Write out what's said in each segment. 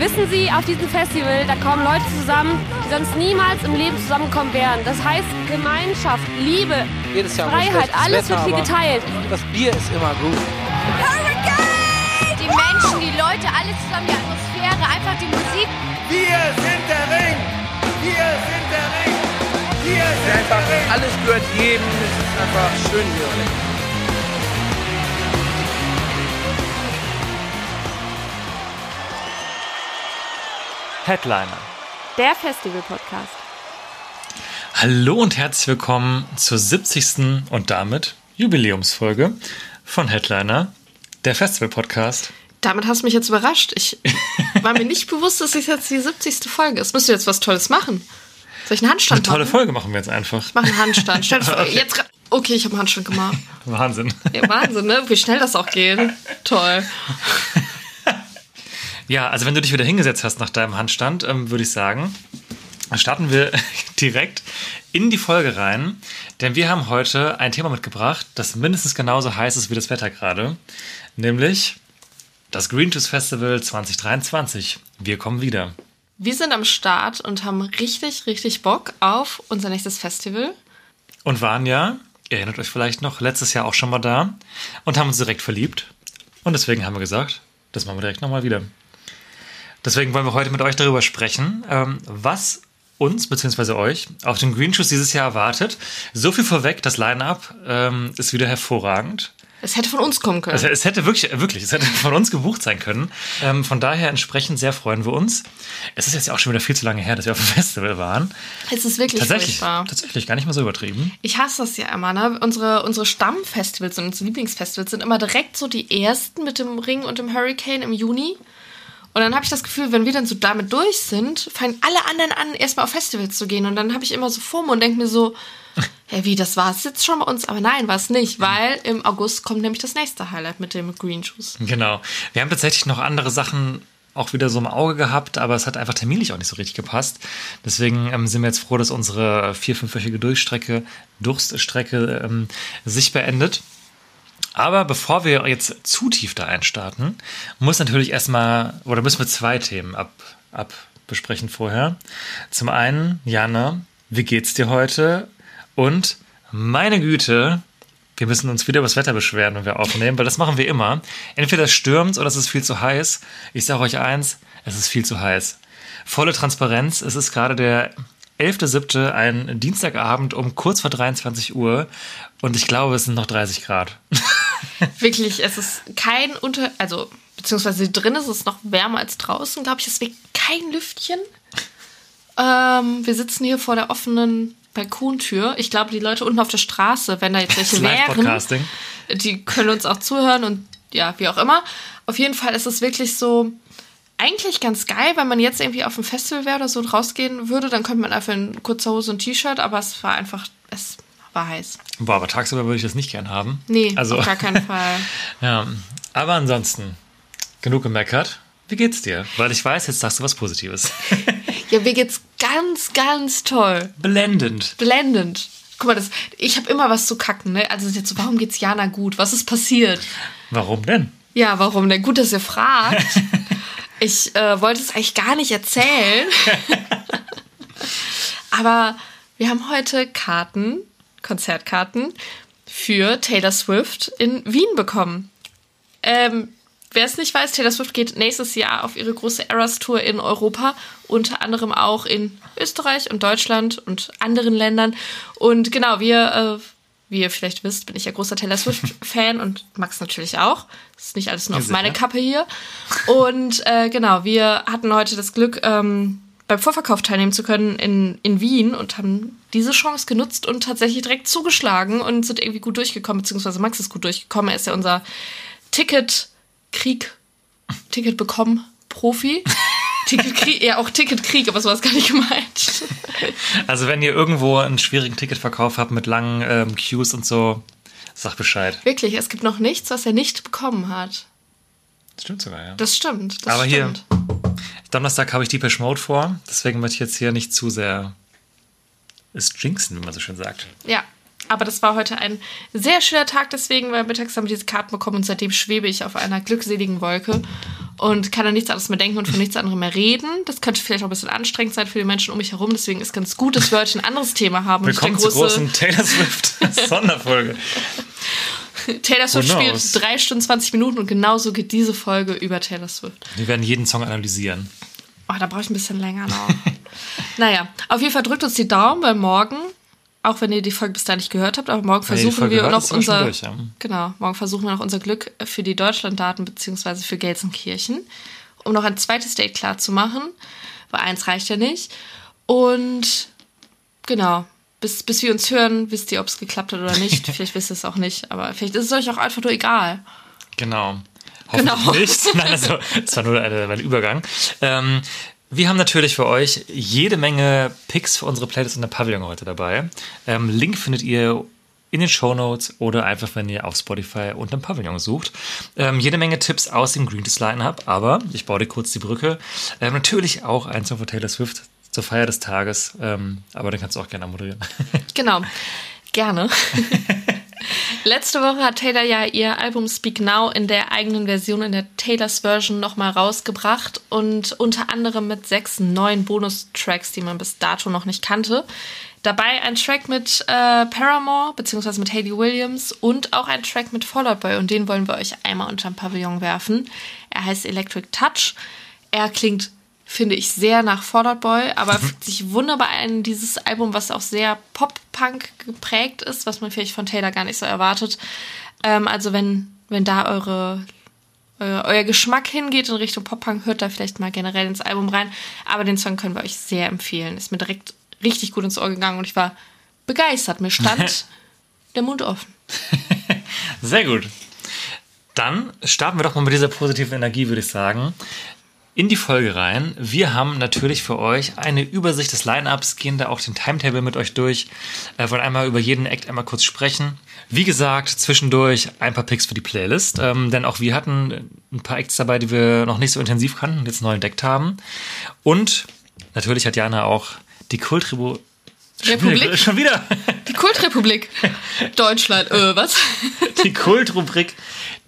Wissen Sie, auf diesem Festival, da kommen Leute zusammen, die sonst niemals im Leben zusammenkommen wären. Das heißt Gemeinschaft, Liebe, Jedes Jahr Freiheit, alles Wetter, wird hier geteilt. Das Bier ist immer gut. Die Menschen, die Leute, alles zusammen, die Atmosphäre, einfach die Musik. Wir sind der Ring! Wir sind der Ring! Wir sind Einfach der Ring! alles gehört jedem. Es ist einfach schön hier. Headliner. Der Festival-Podcast. Hallo und herzlich willkommen zur 70. und damit Jubiläumsfolge von Headliner, der Festival-Podcast. Damit hast du mich jetzt überrascht. Ich war mir nicht bewusst, dass es jetzt die 70. Folge ist. Müsst ihr jetzt was Tolles machen? Soll ich einen Handstand Eine tolle machen? Folge machen wir jetzt einfach. Ich mache einen Handstand. Stell vor, Okay. jetzt Okay, ich habe einen Handstand gemacht. Wahnsinn. Ja, Wahnsinn, ne? Wie schnell das auch geht. Toll. Ja, also wenn du dich wieder hingesetzt hast nach deinem Handstand, ähm, würde ich sagen, starten wir direkt in die Folge rein. Denn wir haben heute ein Thema mitgebracht, das mindestens genauso heiß ist wie das Wetter gerade. Nämlich das Green Juice Festival 2023. Wir kommen wieder. Wir sind am Start und haben richtig, richtig Bock auf unser nächstes Festival. Und waren ja, ihr erinnert euch vielleicht noch, letztes Jahr auch schon mal da und haben uns direkt verliebt. Und deswegen haben wir gesagt, das machen wir direkt nochmal wieder. Deswegen wollen wir heute mit euch darüber sprechen, ähm, was uns bzw. euch auf den Green Shoes dieses Jahr erwartet. So viel vorweg, das Line-Up ähm, ist wieder hervorragend. Es hätte von uns kommen können. Also es hätte wirklich, wirklich, es hätte von uns gebucht sein können. Ähm, von daher entsprechend sehr freuen wir uns. Es ist jetzt ja auch schon wieder viel zu lange her, dass wir auf dem Festival waren. es ist wirklich Tatsächlich, furchtbar. tatsächlich, gar nicht mal so übertrieben. Ich hasse das ja immer, ne? Unsere, unsere Stammfestivals und unsere Lieblingsfestivals sind immer direkt so die ersten mit dem Ring und dem Hurricane im Juni. Und dann habe ich das Gefühl, wenn wir dann so damit durch sind, fangen alle anderen an, erstmal auf Festivals zu gehen. Und dann habe ich immer so FOMO und denke mir so, ja, wie, das war es jetzt schon bei uns? Aber nein, war es nicht, weil im August kommt nämlich das nächste Highlight mit dem Green Juice. Genau. Wir haben tatsächlich noch andere Sachen auch wieder so im Auge gehabt, aber es hat einfach terminlich auch nicht so richtig gepasst. Deswegen ähm, sind wir jetzt froh, dass unsere vier-, fünfwöchige Durchstrecke, Durststrecke ähm, sich beendet. Aber bevor wir jetzt zu tief da einstarten, muss natürlich erstmal, oder müssen wir zwei Themen ab, ab besprechen vorher. Zum einen, Jana, wie geht's dir heute? Und meine Güte, wir müssen uns wieder über das Wetter beschweren, wenn wir aufnehmen, weil das machen wir immer. Entweder es stürmt oder es ist viel zu heiß. Ich sage euch eins, es ist viel zu heiß. Volle Transparenz, es ist gerade der 11.7., ein Dienstagabend um kurz vor 23 Uhr und ich glaube, es sind noch 30 Grad. Wirklich, es ist kein Unter... Also, beziehungsweise drin ist es noch wärmer als draußen, glaube ich. Es weht kein Lüftchen. Ähm, wir sitzen hier vor der offenen Balkontür. Ich glaube, die Leute unten auf der Straße, wenn da jetzt welche wären, die können uns auch zuhören und ja, wie auch immer. Auf jeden Fall ist es wirklich so eigentlich ganz geil, wenn man jetzt irgendwie auf ein Festival wäre oder so und rausgehen würde, dann könnte man einfach in kurzer Hose und T-Shirt, aber es war einfach, es war heiß. Boah, aber tagsüber würde ich das nicht gern haben. Nee, also, auf gar keinen Fall. Ja, aber ansonsten, genug gemeckert. Wie geht's dir? Weil ich weiß, jetzt sagst du was Positives. Ja, mir geht's ganz, ganz toll. Blendend. Blendend. Guck mal, das, ich habe immer was zu kacken, ne? Also jetzt so, warum geht's Jana gut? Was ist passiert? Warum denn? Ja, warum denn? Gut, dass ihr fragt. Ich äh, wollte es eigentlich gar nicht erzählen. Aber wir haben heute Karten, Konzertkarten für Taylor Swift in Wien bekommen. Ähm, wer es nicht weiß, Taylor Swift geht nächstes Jahr auf ihre große Eras Tour in Europa, unter anderem auch in Österreich und Deutschland und anderen Ländern. Und genau, wir, äh, wie ihr vielleicht wisst, bin ich ja großer Taylor Swift-Fan und Max natürlich auch. Das ist nicht alles nur auf meine. Kappe hier. Und äh, genau, wir hatten heute das Glück, ähm, beim Vorverkauf teilnehmen zu können in, in Wien und haben diese Chance genutzt und tatsächlich direkt zugeschlagen und sind irgendwie gut durchgekommen, beziehungsweise Max ist gut durchgekommen. Er ist ja unser Ticket-Krieg, Ticket bekommen Profi. Ticketkrieg, ja auch Ticketkrieg, aber so war es gar nicht gemeint. Also wenn ihr irgendwo einen schwierigen Ticketverkauf habt mit langen ähm, Queues und so, sag Bescheid. Wirklich, es gibt noch nichts, was er nicht bekommen hat. Das stimmt sogar, ja. Das stimmt. Das Aber hier- stimmt. Donnerstag habe ich Deepesh Mode vor, deswegen möchte ich jetzt hier nicht zu sehr es jinxen, wie man so schön sagt. Ja, aber das war heute ein sehr schöner Tag deswegen, weil mittags haben wir diese Karten bekommen und seitdem schwebe ich auf einer glückseligen Wolke. Und kann an nichts anderes mehr denken und von nichts anderem mehr reden. Das könnte vielleicht auch ein bisschen anstrengend sein für die Menschen um mich herum. Deswegen ist ganz gut, dass wir heute ein anderes Thema haben. Willkommen der zur großen Taylor Swift Sonderfolge. Taylor Swift spielt drei Stunden 20 Minuten und genauso geht diese Folge über Taylor Swift. Wir werden jeden Song analysieren. Oh, da brauche ich ein bisschen länger noch. naja, auf jeden Fall drückt uns die Daumen, weil morgen, auch wenn ihr die Folge bis dahin nicht gehört habt, aber morgen versuchen Folge wir noch schon unser. durch, ja. Genau, morgen versuchen wir noch unser Glück für die Deutschlanddaten beziehungsweise für Gelsenkirchen, um noch ein zweites Date klar zu machen, weil eins reicht ja nicht. Und genau, bis, bis wir uns hören, wisst ihr, ob es geklappt hat oder nicht. vielleicht wisst ihr es auch nicht, aber vielleicht ist es euch auch einfach nur egal. Genau. Hoffentlich Genau. nicht. Nein, also, das war nur ein Übergang. Ähm, wir haben natürlich für euch jede Menge Picks für unsere Playlist in der Pavillon heute dabei. Ähm, Link findet ihr in den Show Notes oder einfach, wenn ihr auf Spotify unter dem Pavillon sucht. Ähm, jede Menge Tipps aus dem Greenest Line-Up, aber ich baue dir kurz die Brücke. Ähm, natürlich auch ein Song von Taylor Swift zur Feier des Tages, ähm, aber den kannst du auch gerne moderieren. Genau, gerne. Letzte Woche hat Taylor ja ihr Album Speak Now in der eigenen Version, in der Taylors Version nochmal rausgebracht und unter anderem mit sechs neuen Bonustracks, die man bis dato noch nicht kannte. Dabei ein Track mit äh, Paramore, beziehungsweise mit Hayley Williams und auch ein Track mit Fall Out Boy und den wollen wir euch einmal unterm Pavillon werfen. Er heißt Electric Touch. Er klingt finde ich sehr nach Fall Out Boy, aber fügt sich wunderbar ein dieses Album, was auch sehr Pop-Punk geprägt ist, was man vielleicht von Taylor gar nicht so erwartet. Ähm, also wenn, wenn da eure, euer, euer Geschmack hingeht in Richtung Pop-Punk, hört da vielleicht mal generell ins Album rein. Aber den Song können wir euch sehr empfehlen. Ist mir direkt richtig gut ins Ohr gegangen und ich war begeistert. Mir stand der Mund offen. Sehr gut. Dann starten wir doch mal mit dieser positiven Energie, würde ich sagen, in die Folge rein. Wir haben natürlich für euch eine Übersicht des Lineups, gehen da auch den Timetable mit euch durch, äh, wollen einmal über jeden Act einmal kurz sprechen. Wie gesagt, zwischendurch ein paar Picks für die Playlist, ähm, denn auch wir hatten ein paar Acts dabei, die wir noch nicht so intensiv kannten und jetzt neu entdeckt haben. Und natürlich hat Jana auch die Kultribu Republik? Schon wieder. Die Kultrepublik Deutschland. Äh, was? Die Kultrubrik,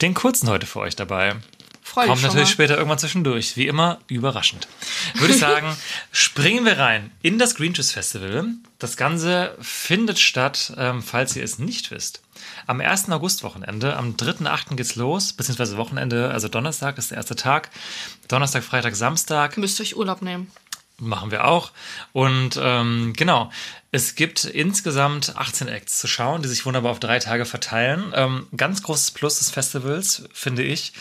den kurzen heute für euch dabei. Freu Kommt natürlich mal. später irgendwann zwischendurch. Wie immer, überraschend. Würde ich sagen, springen wir rein in das Green Juice Festival. Das Ganze findet statt, ähm, falls ihr es nicht wisst. Am 1. August-Wochenende, am 3.8. geht's los, beziehungsweise Wochenende, also Donnerstag ist der erste Tag. Donnerstag, Freitag, Samstag Müsst ihr euch Urlaub nehmen. Machen wir auch. Und ähm, genau, es gibt insgesamt 18 Acts zu schauen, die sich wunderbar auf drei Tage verteilen. Ähm, ganz großes Plus des Festivals, finde ich,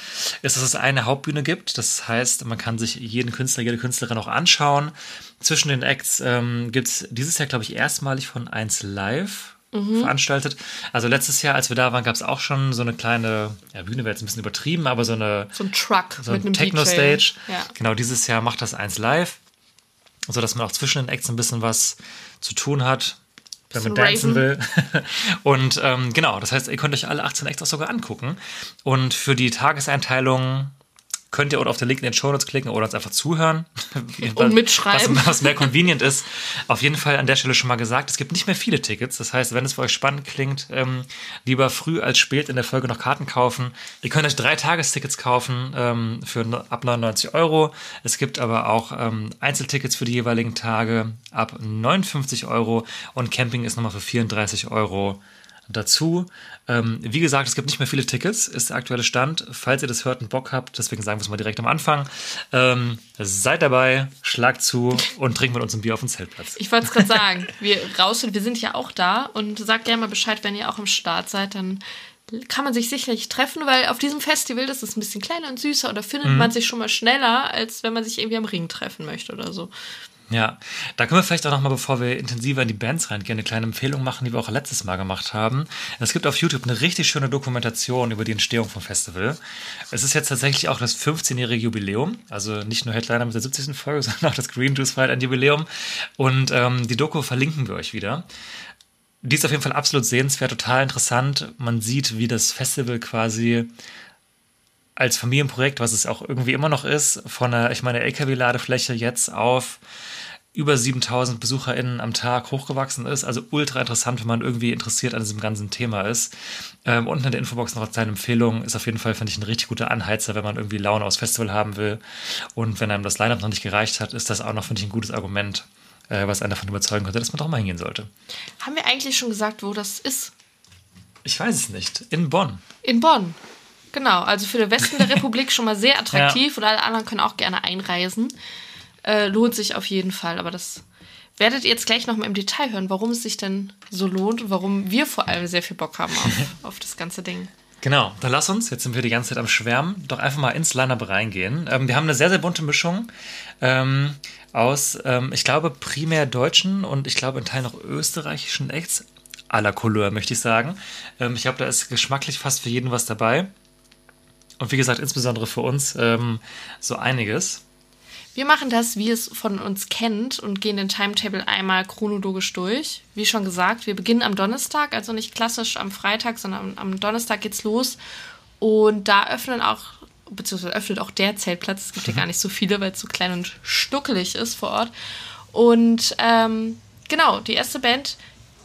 ist, dass es eine Hauptbühne gibt. Das heißt, man kann sich jeden Künstler, jede Künstlerin auch anschauen. Zwischen den Acts ähm, gibt es dieses Jahr, glaube ich, erstmalig von 1 Live veranstaltet. Also letztes Jahr, als wir da waren, gab es auch schon so eine kleine, ja, Bühne wäre jetzt ein bisschen übertrieben, aber so eine So ein Truck so ein Techno-Stage. Ja. Genau, dieses Jahr macht das eins live, so dass man auch zwischen den Acts ein bisschen was zu tun hat, wenn man dancen will. Und ähm, genau, das heißt, ihr könnt euch alle 18 Acts auch sogar angucken. Und für die Tageseinteilung könnt ihr oder auf den Link in den Show Notes klicken oder uns einfach zuhören. Und mitschreiben. Was, was mehr convenient ist. Auf jeden Fall an der Stelle schon mal gesagt, es gibt nicht mehr viele Tickets. Das heißt, wenn es für euch spannend klingt, ähm, lieber früh als spät in der Folge noch Karten kaufen. Ihr könnt euch drei Tagestickets kaufen ähm, für ab 99 Euro. Es gibt aber auch ähm, Einzeltickets für die jeweiligen Tage ab 59 Euro und Camping ist nochmal für 34 Euro dazu. Ähm, wie gesagt, es gibt nicht mehr viele Tickets, ist der aktuelle Stand. Falls ihr das hört und Bock habt, deswegen sagen wir es mal direkt am Anfang, ähm, seid dabei, schlagt zu und trinkt mit uns ein Bier auf dem Zeltplatz. Ich wollte es gerade sagen. Wir raus und wir sind ja auch da und sagt gerne mal Bescheid, wenn ihr auch im Start seid, dann kann man sich sicherlich treffen, weil auf diesem Festival, das ist ein bisschen kleiner und süßer da findet man sich schon mal schneller, als wenn man sich irgendwie am Ring treffen möchte oder so. Ja, da können wir vielleicht auch nochmal, bevor wir intensiver in die Bands reingehen, eine kleine Empfehlung machen, die wir auch letztes Mal gemacht haben. Es gibt auf YouTube eine richtig schöne Dokumentation über die Entstehung vom Festival. Es ist jetzt tatsächlich auch das 15-jährige Jubiläum, also nicht nur Headliner mit der 70. Folge, sondern auch das Green Juice feiert ein Jubiläum. Und ähm, die Doku verlinken wir euch wieder. Die ist auf jeden Fall absolut sehenswert, total interessant. Man sieht, wie das Festival quasi als Familienprojekt, was es auch irgendwie immer noch ist, von einer, ich meine, LKW-Ladefläche jetzt auf über 7000 BesucherInnen am Tag hochgewachsen ist. Also ultra interessant, wenn man irgendwie interessiert an diesem ganzen Thema ist. Ähm, unten in der Infobox noch als kleine Empfehlung. Ist auf jeden Fall, finde ich, ein richtig guter Anheizer, wenn man irgendwie Laune aufs Festival haben will. Und wenn einem das Line-Up noch nicht gereicht hat, ist das auch noch, finde ich, ein gutes Argument, äh, was einen davon überzeugen könnte, dass man doch mal hingehen sollte. Haben wir eigentlich schon gesagt, wo das ist? Ich weiß es nicht. In Bonn. In Bonn. Genau, also für den Westen der Republik schon mal sehr attraktiv und alle anderen können auch gerne einreisen. Äh, lohnt sich auf jeden Fall, aber das werdet ihr jetzt gleich nochmal im Detail hören, warum es sich denn so lohnt und warum wir vor allem sehr viel Bock haben auf, auf das ganze Ding. Genau, dann lass uns, jetzt sind wir die ganze Zeit am Schwärmen, doch einfach mal ins Line-Up reingehen. Ähm, wir haben eine sehr, sehr bunte Mischung ähm, aus, ähm, ich glaube, primär deutschen und ich glaube in Teilen auch österreichischen Acts la Couleur, möchte ich sagen. Ähm, ich glaube, da ist geschmacklich fast für jeden was dabei. Und wie gesagt, insbesondere für uns ähm, so einiges. Wir machen das, wie es von uns kennt und gehen den Timetable einmal chronologisch durch. Wie schon gesagt, wir beginnen am Donnerstag, also nicht klassisch am Freitag, sondern am Donnerstag geht's los. Und da öffnen auch, beziehungsweise öffnet auch der Zeltplatz. Es gibt ja gar nicht so viele, weil es so klein und stuckelig ist vor Ort. Und ähm, genau, die erste Band,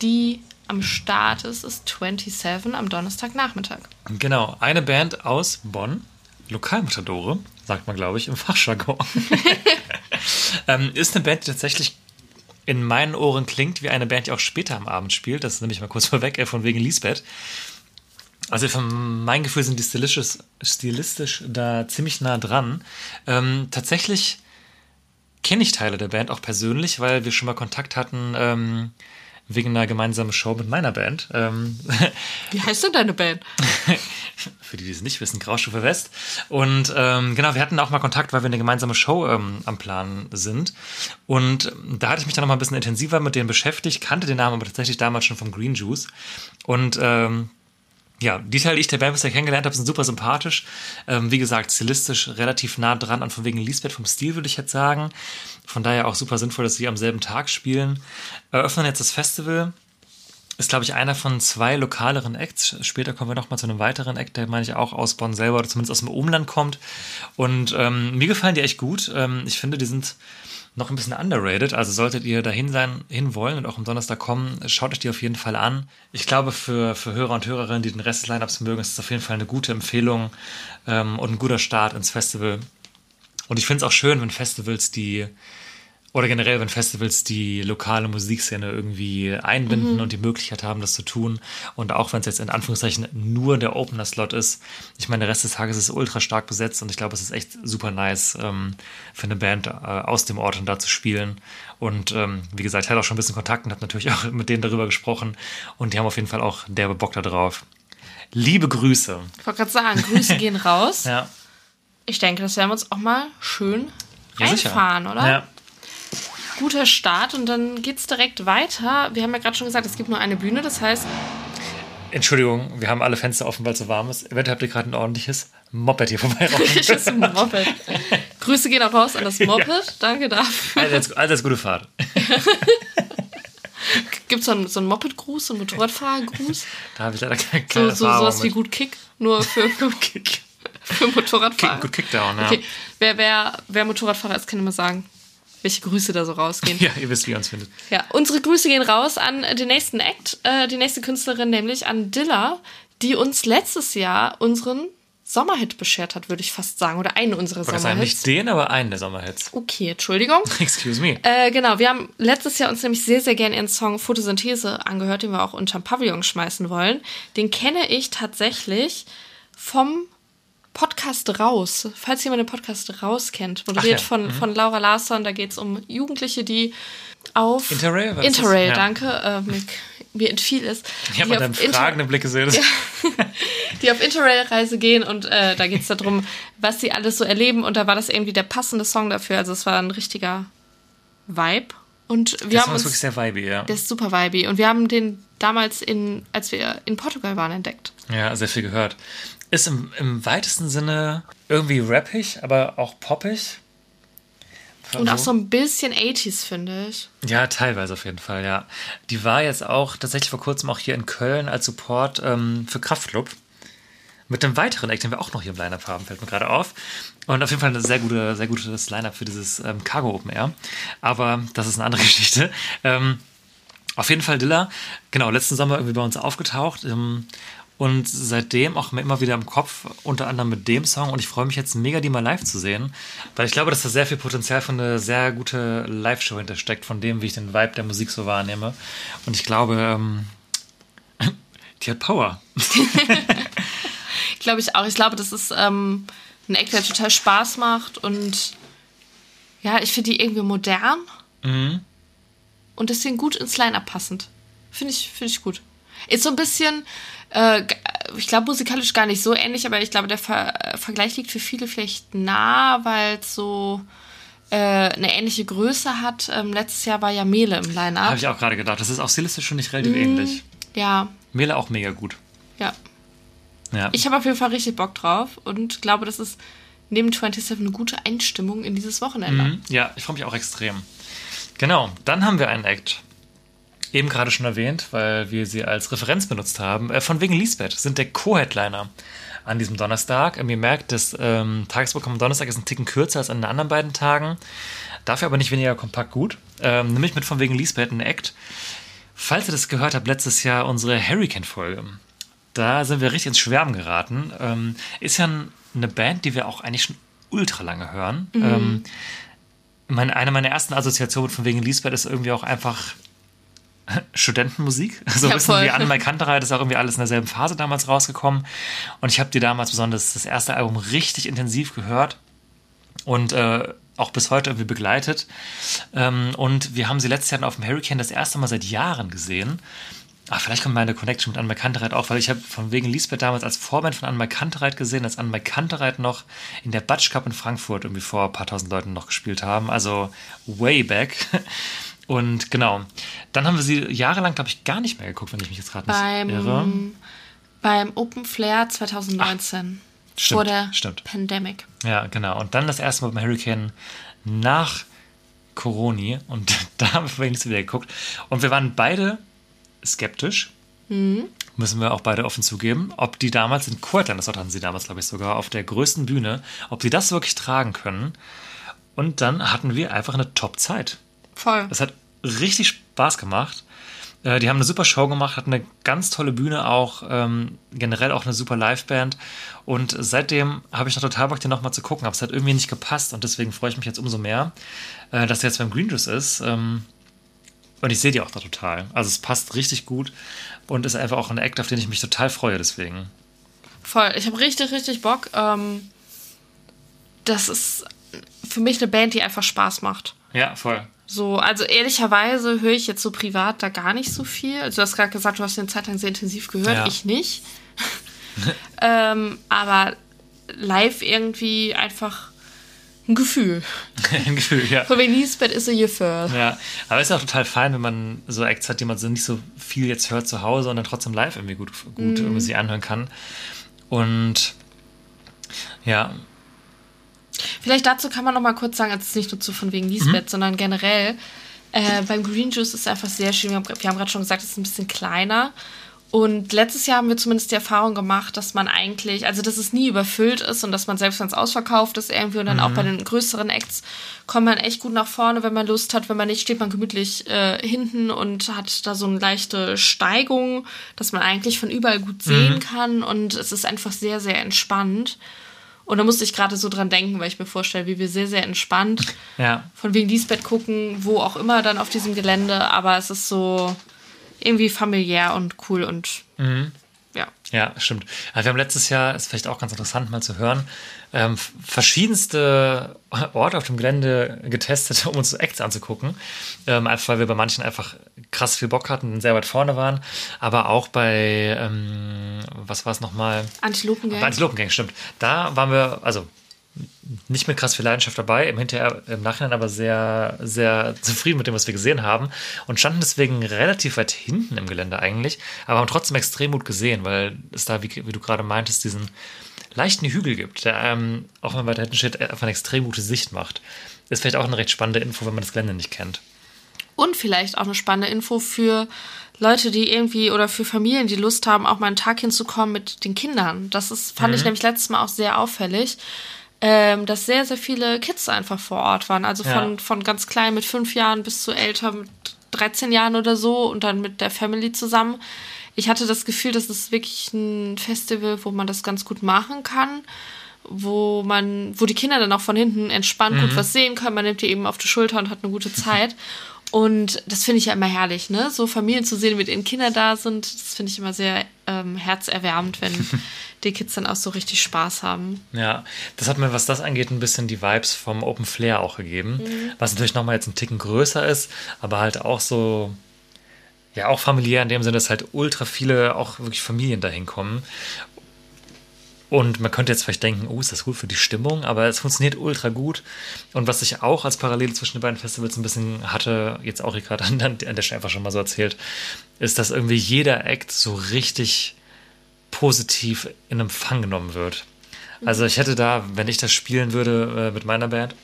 die am Start ist, ist 27 am Donnerstagnachmittag. Genau, eine Band aus Bonn, Lokalmatadore, sagt man, glaube ich, im Fachjargon. ähm, ist eine Band, die tatsächlich in meinen Ohren klingt wie eine Band, die auch später am Abend spielt. Das nehme ich mal kurz vorweg, äh, von wegen Lisbeth. Also von meinem Gefühl sind die stilistisch, stilistisch da ziemlich nah dran. Ähm, tatsächlich kenne ich Teile der Band auch persönlich, weil wir schon mal Kontakt hatten ähm, wegen einer gemeinsamen Show mit meiner Band. Ähm, Wie heißt denn deine Band? für die, die es nicht wissen, Graustufe West. Und ähm, genau, wir hatten auch mal Kontakt, weil wir eine gemeinsame Show ähm, am Plan sind. Und da hatte ich mich dann noch mal ein bisschen intensiver mit denen beschäftigt, kannte den Namen aber tatsächlich damals schon vom Green Juice. Und ähm, ja, die Teile, die ich der Band bisher kennengelernt habe, sind super sympathisch. Ähm, wie gesagt, stilistisch relativ nah dran an von wegen Lisbeth vom Stil, würde ich jetzt sagen. Von daher auch super sinnvoll, dass sie am selben Tag spielen. Eröffnen jetzt das Festival. Ist, glaube ich, einer von zwei lokaleren Acts. Später kommen wir noch mal zu einem weiteren Act, der, meine ich, auch aus Bonn selber oder zumindest aus dem Umland kommt. Und ähm, mir gefallen die echt gut. Ähm, ich finde, die sind noch ein bisschen underrated. Also solltet ihr dahin sein, hin wollen und auch am Donnerstag kommen, schaut euch die auf jeden Fall an. Ich glaube, für, für Hörer und Hörerinnen, die den Rest des Lineups mögen, ist es auf jeden Fall eine gute Empfehlung ähm, und ein guter Start ins Festival. Und ich finde es auch schön, wenn Festivals die oder generell, wenn Festivals die lokale Musikszene irgendwie einbinden mhm. und die Möglichkeit haben, das zu tun. Und auch wenn es jetzt in Anführungszeichen nur der Opener-Slot ist. Ich meine, der Rest des Tages ist ultra stark besetzt und ich glaube, es ist echt super nice ähm, für eine Band äh, aus dem Ort und da zu spielen. Und ähm, wie gesagt, ich hatte auch schon ein bisschen Kontakt und habe natürlich auch mit denen darüber gesprochen. Und die haben auf jeden Fall auch derbe Bock da drauf. Liebe Grüße. Ich wollte gerade sagen, Grüße gehen raus. Ja. Ich denke, das werden wir uns auch mal schön Ja, sicher. reinfahren, oder? Ja. Guter Start und dann geht's direkt weiter. Wir haben ja gerade schon gesagt, es gibt nur eine Bühne, das heißt, Entschuldigung, wir haben alle Fenster offen, weil es so warm ist. Eventuell habt ihr gerade ein ordentliches Moped hier vorbei. Moped. Grüße gehen auch raus an das Moped. Danke dafür. Alles, alles gute Fahrt. Gibt es so einen, so einen Moped-Gruß, so einen Motorradfahrer-Gruß? Da habe ich leider keine, So, keine so Erfahrung sowas wie mit. gut Kick, nur für, für, Kick. für Motorradfahrer. Kick, gut Kickdown, ja. Okay. Wer, wer, wer Motorradfahrer ist, kann immer sagen, welche Grüße da so rausgehen. Ja, ihr wisst, wie ihr uns findet. Ja, unsere Grüße gehen raus an den nächsten Act, äh, die nächste Künstlerin, nämlich an Dilla, die uns letztes Jahr unseren Sommerhit beschert hat, würde ich fast sagen. Oder einen unserer wollte sagen, Sommerhits. nicht den, aber einen der Sommerhits. Okay, Entschuldigung. Excuse me. Äh, genau, wir haben letztes Jahr uns nämlich sehr, sehr gern ihren Song Photosynthese angehört, den wir auch unterm Pavillon schmeißen wollen. Den kenne ich tatsächlich vom Podcast Raus. Falls jemand den Podcast Raus kennt, moderiert ja, von, von Laura Larsson, da geht es um Jugendliche, die auf Interrail? Interrail, Ja. danke. Äh, mir, entfiel es. Ich habe Inter- fragenden Blick gesehen. die auf Interrail-Reise gehen und äh, da geht es darum, was sie alles so erleben und da war das irgendwie der passende Song dafür. Also es war ein richtiger Vibe. Und wir Das haben uns, wirklich sehr vibey, ja. der ist super vibey und wir haben den damals in, als wir in Portugal waren, entdeckt. Ja, sehr viel gehört. Ist im, im weitesten Sinne irgendwie rappig, aber auch poppig. Und auch so ein bisschen 80s, finde ich. Ja, teilweise auf jeden Fall, ja. Die war jetzt auch tatsächlich vor kurzem auch hier in Köln als Support ähm, für Kraftclub. mit einem weiteren Act, den wir auch noch hier im Line-Up haben, fällt mir gerade auf. Und auf jeden Fall ein sehr, gute, sehr gutes Line-Up für dieses ähm, Cargo Open Air. Aber das ist eine andere Geschichte. Ähm, auf jeden Fall Dilla, genau, letzten Sommer irgendwie bei uns aufgetaucht. Ähm, und seitdem auch immer wieder im Kopf, unter anderem mit dem Song. Und ich freue mich jetzt mega, die mal live zu sehen, weil ich glaube, dass da sehr viel Potenzial für eine sehr gute Live-Show hintersteckt, von dem, wie ich den Vibe der Musik so wahrnehme. Und ich glaube, ähm, die hat Power. Glaube ich auch. Ich glaube, das ist ähm, ein Act, der total Spaß macht und ja, ich finde die irgendwie modern und deswegen gut ins Line-Up passend. Finde ich, finde ich gut. Ist so ein bisschen, äh, ich glaube musikalisch gar nicht so ähnlich, aber ich glaube, der Ver äh, Vergleich liegt für viele vielleicht nah, weil es so äh, eine ähnliche Größe hat. Ähm, letztes Jahr war ja Mele im Line-Up. Habe ich auch gerade gedacht. Das ist auch stilistisch schon nicht relativ ähnlich. Ja, Mele auch mega gut. ja. Ja. Ich habe auf jeden Fall richtig Bock drauf und glaube, das ist neben 27 eine gute Einstimmung in dieses Wochenende. Mhm. Ja, ich freue mich auch extrem. Genau, dann haben wir einen Act. Eben gerade schon erwähnt, weil wir sie als Referenz benutzt haben. Äh, von wegen Lisbeth sind der Co-Headliner an diesem Donnerstag. Ähm, ihr merkt, das ähm, Tagesprogramm am Donnerstag ist ein Ticken kürzer als an den anderen beiden Tagen. Dafür aber nicht weniger kompakt gut. Ähm, nämlich mit von wegen Lisbeth ein Act. Falls ihr das gehört habt, letztes Jahr unsere Hurricane-Folge. Da sind wir richtig ins Schwärmen geraten. Ähm, ist ja ein- eine Band, die wir auch eigentlich schon ultra lange hören. Ähm, meine, eine meiner ersten Assoziationen von wegen Lisbeth ist irgendwie auch einfach Studentenmusik. So ein Ja, bisschen voll. wie Anne Kanterei, das ist auch irgendwie alles in derselben Phase damals rausgekommen. Und ich habe die damals besonders das erste Album richtig intensiv gehört und äh, auch bis heute irgendwie begleitet. Ähm, und wir haben sie letztes Jahr auf dem Hurricane das erste Mal seit Jahren gesehen. Ah, vielleicht kommt meine Connection mit Anne Kantereit auch, weil ich habe von wegen Lisbeth damals als Vorband von Anne Kantereit gesehen, als Anne Kantereit noch in der Batsch Cup in Frankfurt irgendwie vor ein paar tausend Leuten noch gespielt haben. Also way back. Und genau, dann haben wir sie jahrelang, glaube ich, gar nicht mehr geguckt, wenn ich mich jetzt gerade nicht irre. Beim, Open Flair 2019. stimmt, vor der stimmt. Pandemic. Ja, genau. Und dann das erste Mal beim Hurricane nach Coroni. Und da haben wir vorhin nichts wieder geguckt. Und wir waren beide skeptisch. Müssen wir auch beide offen zugeben. Ob die damals in Kurtland, das hatten sie damals, glaube ich, sogar auf der größten Bühne, ob sie das wirklich tragen können. Und dann hatten wir einfach eine Top-Zeit. Voll. Es hat richtig Spaß gemacht. Äh, Die haben eine super Show gemacht, hatten eine ganz tolle Bühne auch, ähm, generell auch eine super Liveband. Und seitdem habe ich noch total Bock, den nochmal zu gucken, aber es hat irgendwie nicht gepasst und deswegen freue ich mich jetzt umso mehr, äh, dass er jetzt beim Green Juice ist. Ähm, und ich sehe die auch da total. Also es passt richtig gut und ist einfach auch ein Act, auf den ich mich total freue deswegen. Voll. Ich habe richtig, richtig Bock. Ähm, das ist für mich eine Band, die einfach Spaß macht. Ja, voll. So, also ehrlicherweise höre ich jetzt so privat da gar nicht so viel. Also du hast gerade gesagt, du hast den Zeit lang sehr intensiv gehört, Ja. ich nicht. ähm, aber live irgendwie einfach ein Gefühl. ein Gefühl, ja. Von wegen Lisbeth ist a Gefühl. Ja, aber ist auch total fein, wenn man so Acts hat, die man so nicht so viel jetzt hört zu Hause und dann trotzdem live irgendwie gut, gut irgendwie sie anhören kann. Und ja, Vielleicht dazu kann man noch mal kurz sagen, also es ist nicht nur zu von wegen Lisbeth, sondern generell. Äh, beim Green Juice ist es einfach sehr schön. Wir haben, haben gerade schon gesagt, es ist ein bisschen kleiner. Und letztes Jahr haben wir zumindest die Erfahrung gemacht, dass man eigentlich, also dass es nie überfüllt ist und dass man selbst wenn es ausverkauft ist irgendwie und dann auch bei den größeren Acts kommt man echt gut nach vorne, wenn man Lust hat. Wenn man nicht, steht man gemütlich äh, hinten und hat da so eine leichte Steigung, dass man eigentlich von überall gut sehen kann und es ist einfach sehr, sehr entspannt. Und da musste ich gerade so dran denken, weil ich mir vorstelle, wie wir sehr, sehr entspannt ja, von wegen Lisbeth gucken, wo auch immer dann auf diesem Gelände, aber es ist so irgendwie familiär und cool und ja. ja, stimmt. Also wir haben letztes Jahr, ist vielleicht auch ganz interessant mal zu hören, ähm, verschiedenste Orte auf dem Gelände getestet, um uns Acts anzugucken. Ähm, einfach weil wir bei manchen einfach krass viel Bock hatten und sehr weit vorne waren. Aber auch bei, ähm, was war es nochmal? Antilopengang. Bei Antilopengang, stimmt. Da waren wir, also nicht mit krass viel Leidenschaft dabei, im, Hinterher, im Nachhinein aber sehr, sehr zufrieden mit dem, was wir gesehen haben und standen deswegen relativ weit hinten im Gelände eigentlich, aber haben trotzdem extrem gut gesehen, weil es da, wie, wie du gerade meintest, diesen leichten Hügel gibt, der ähm, auch wenn man weiter hinten steht, einfach eine extrem gute Sicht macht. Ist vielleicht auch eine recht spannende Info, wenn man das Gelände nicht kennt. Und vielleicht auch eine spannende Info für Leute, die irgendwie oder für Familien, die Lust haben, auch mal einen Tag hinzukommen mit den Kindern. Das ist, fand ich nämlich letztes Mal auch sehr auffällig, ähm, dass sehr, sehr viele Kids einfach vor Ort waren. Also von, Ja. von ganz klein mit fünf Jahren bis zu älter mit 13 Jahren oder so und dann mit der Family zusammen. Ich hatte das Gefühl, das ist wirklich ein Festival, wo man das ganz gut machen kann wo man, wo die Kinder dann auch von hinten entspannt gut was sehen können. Man nimmt die eben auf die Schulter und hat eine gute Zeit. Und das finde ich ja immer herrlich, ne? So Familien zu sehen, mit ihren Kindern da sind, das finde ich immer sehr ähm, herzerwärmend, wenn die Kids dann auch so richtig Spaß haben. Ja, das hat mir, was das angeht, ein bisschen die Vibes vom Open Flair auch gegeben. Was natürlich nochmal jetzt ein Ticken größer ist, aber halt auch so, ja, auch familiär in dem Sinne, dass halt ultra viele auch wirklich Familien dahin kommen. Und man könnte jetzt vielleicht denken, oh, ist das gut für die Stimmung, aber es funktioniert ultra gut. Und was ich auch als Parallele zwischen den beiden Festivals ein bisschen hatte, jetzt auch gerade an, an der Stelle einfach schon mal so erzählt, ist, dass irgendwie jeder Act so richtig positiv in Empfang genommen wird. Also ich hätte da, wenn ich das spielen würde äh, mit meiner Band,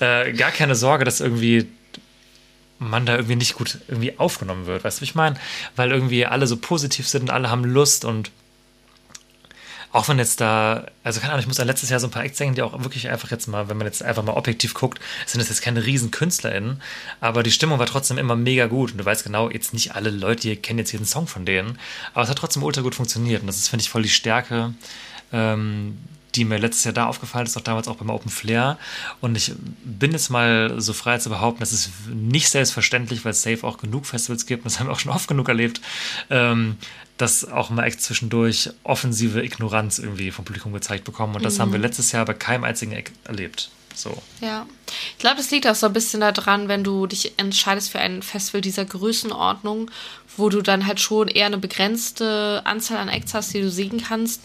äh, gar keine Sorge, dass irgendwie man da irgendwie nicht gut irgendwie aufgenommen wird. Weißt du, ich meine? Weil irgendwie alle so positiv sind und alle haben Lust und auch wenn jetzt da, also keine Ahnung, ich muss an letztes Jahr so ein paar Acts singen, die auch wirklich einfach jetzt mal, wenn man jetzt einfach mal objektiv guckt, sind das jetzt keine riesen KünstlerInnen, aber die Stimmung war trotzdem immer mega gut und du weißt genau, jetzt nicht alle Leute hier kennen jetzt jeden Song von denen, aber es hat trotzdem ultra gut funktioniert und das ist, finde ich, voll die Stärke, ähm, die mir letztes Jahr da aufgefallen ist, auch damals auch beim Open Flair. Und ich bin jetzt mal so frei zu behaupten, das ist nicht selbstverständlich, weil es safe auch genug Festivals gibt, und das haben wir auch schon oft genug erlebt, ähm, dass auch mal echt zwischendurch offensive Ignoranz irgendwie vom Publikum gezeigt bekommen. Und das haben wir letztes Jahr bei keinem einzigen Act erlebt. So. Ja. Ich glaube, das liegt auch so ein bisschen daran, wenn du dich entscheidest für ein Festival dieser Größenordnung, wo du dann halt schon eher eine begrenzte Anzahl an Acts hast, die du singen kannst,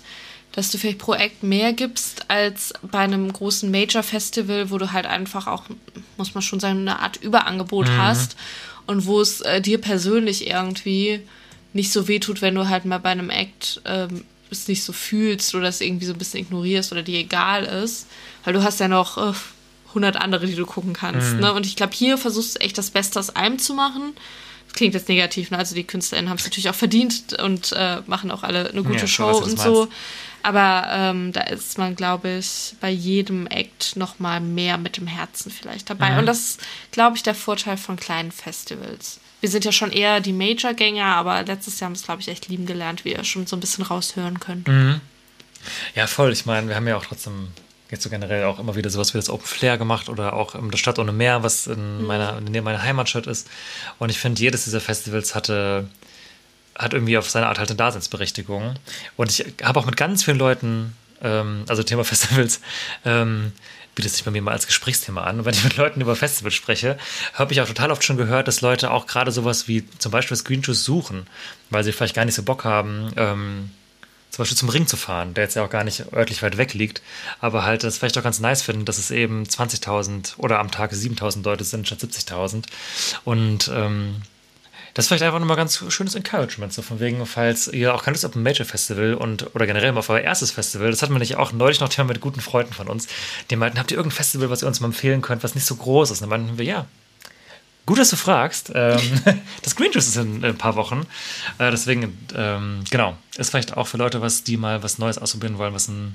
dass du vielleicht pro Act mehr gibst als bei einem großen Major-Festival, wo du halt einfach auch, muss man schon sagen, eine Art Überangebot hast und wo es äh, dir persönlich irgendwie nicht so wehtut, wenn du halt mal bei einem Act ähm, es nicht so fühlst oder es irgendwie so ein bisschen ignorierst oder dir egal ist, weil du hast ja noch äh, 100 andere, die du gucken kannst. Ne? Und ich glaube, hier versuchst du echt das Beste aus einem zu machen. Das klingt jetzt negativ, ne? also die KünstlerInnen haben es natürlich auch verdient und äh, machen auch alle eine gute Ja, Show du und so. meinst. Aber ähm, da ist man, glaube ich, bei jedem Act noch mal mehr mit dem Herzen vielleicht dabei. Mhm. Und das ist, glaube ich, der Vorteil von kleinen Festivals. Wir sind ja schon eher die Major-Gänger, aber letztes Jahr haben wir es, glaube ich, echt lieben gelernt, wie ihr schon so ein bisschen raushören könnt. Mhm. Ja, voll. Ich meine, wir haben ja auch trotzdem jetzt so generell auch immer wieder sowas wie das Open Flair gemacht oder auch ähm, das Stadt ohne Meer, was in meiner, in der meiner Heimatstadt ist. Und ich finde, jedes dieser Festivals hatte, hat irgendwie auf seine Art halt eine Daseinsberechtigung. Und ich habe auch mit ganz vielen Leuten, ähm, also Thema Festivals, ähm, bietet sich bei mir mal als Gesprächsthema an. Und wenn ich mit Leuten über Festivals spreche, habe ich auch total oft schon gehört, dass Leute auch gerade sowas wie zum Beispiel das Green Juice suchen, weil sie vielleicht gar nicht so Bock haben, ähm, zum Beispiel zum Ring zu fahren, der jetzt ja auch gar nicht örtlich weit weg liegt, aber halt das vielleicht auch ganz nice finden, dass es eben 20.000 oder am Tag 7.000 Leute sind statt 70.000 und ähm, das ist vielleicht einfach nochmal ganz schönes Encouragement, so von wegen, falls ihr auch keine Lust habt auf ein Major-Festival und oder generell mal auf euer erstes Festival, das hatten wir nicht auch neulich noch Thema mit guten Freunden von uns, die meinten, habt ihr irgendein Festival, was ihr uns mal empfehlen könnt, was nicht so groß ist? Und dann meinten wir, ja, Gut, dass du fragst. Ähm, das Green Juice ist in ein paar Wochen. Äh, deswegen, ähm, genau, ist vielleicht auch für Leute, was die mal was Neues ausprobieren wollen, was ein,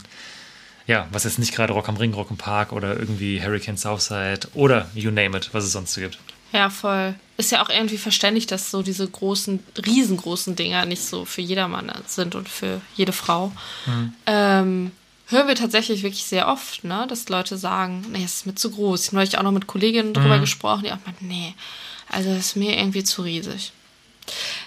ja, was jetzt nicht gerade Rock am Ring, Rock im Park oder irgendwie Hurricane Southside oder you name it, was es sonst so gibt. Ja, voll. Ist ja auch irgendwie verständlich, dass so diese großen, riesengroßen Dinger nicht so für jedermann sind und für jede Frau. Ähm, hören wir tatsächlich wirklich sehr oft, ne, dass Leute sagen, nee, es ist mir zu groß. Ich habe neulich auch noch mit Kolleginnen drüber gesprochen, die auch meinten, nee, also das ist mir irgendwie zu riesig.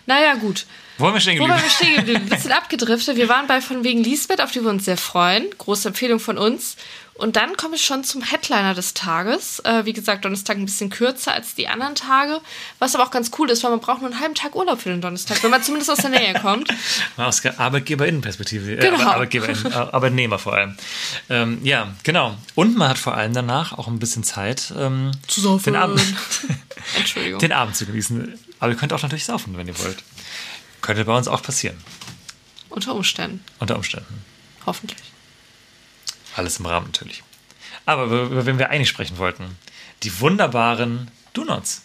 Naja, gut. Wo haben wir stehen Wo geblieben? wir stehen geblieben? Ein bisschen abgedriftet. Wir waren bei von wegen Lisbeth, auf die wir uns sehr freuen. Große Empfehlung von uns. Und dann komme ich schon zum Headliner des Tages. Äh, wie gesagt, Donnerstag ein bisschen kürzer als die anderen Tage. Was aber auch ganz cool ist, weil man braucht nur einen halben Tag Urlaub für den Donnerstag, wenn man zumindest aus der Nähe kommt. Aus Arbeitgeberinnenperspektive. Äh, Genau. Arbe- Arbeitgeberinnen, Ar- Arbeitnehmer vor allem. Ähm, ja, genau. Und man hat vor allem danach auch ein bisschen Zeit, ähm, Zu saufen. den, Abend, Entschuldigung. den Abend zu genießen. Aber ihr könnt auch natürlich saufen, wenn ihr wollt. Könnte bei uns auch passieren. Unter Umständen. Unter Umständen. Hoffentlich. Alles im Rahmen natürlich. Aber über wen wir eigentlich sprechen wollten. Die wunderbaren Donuts.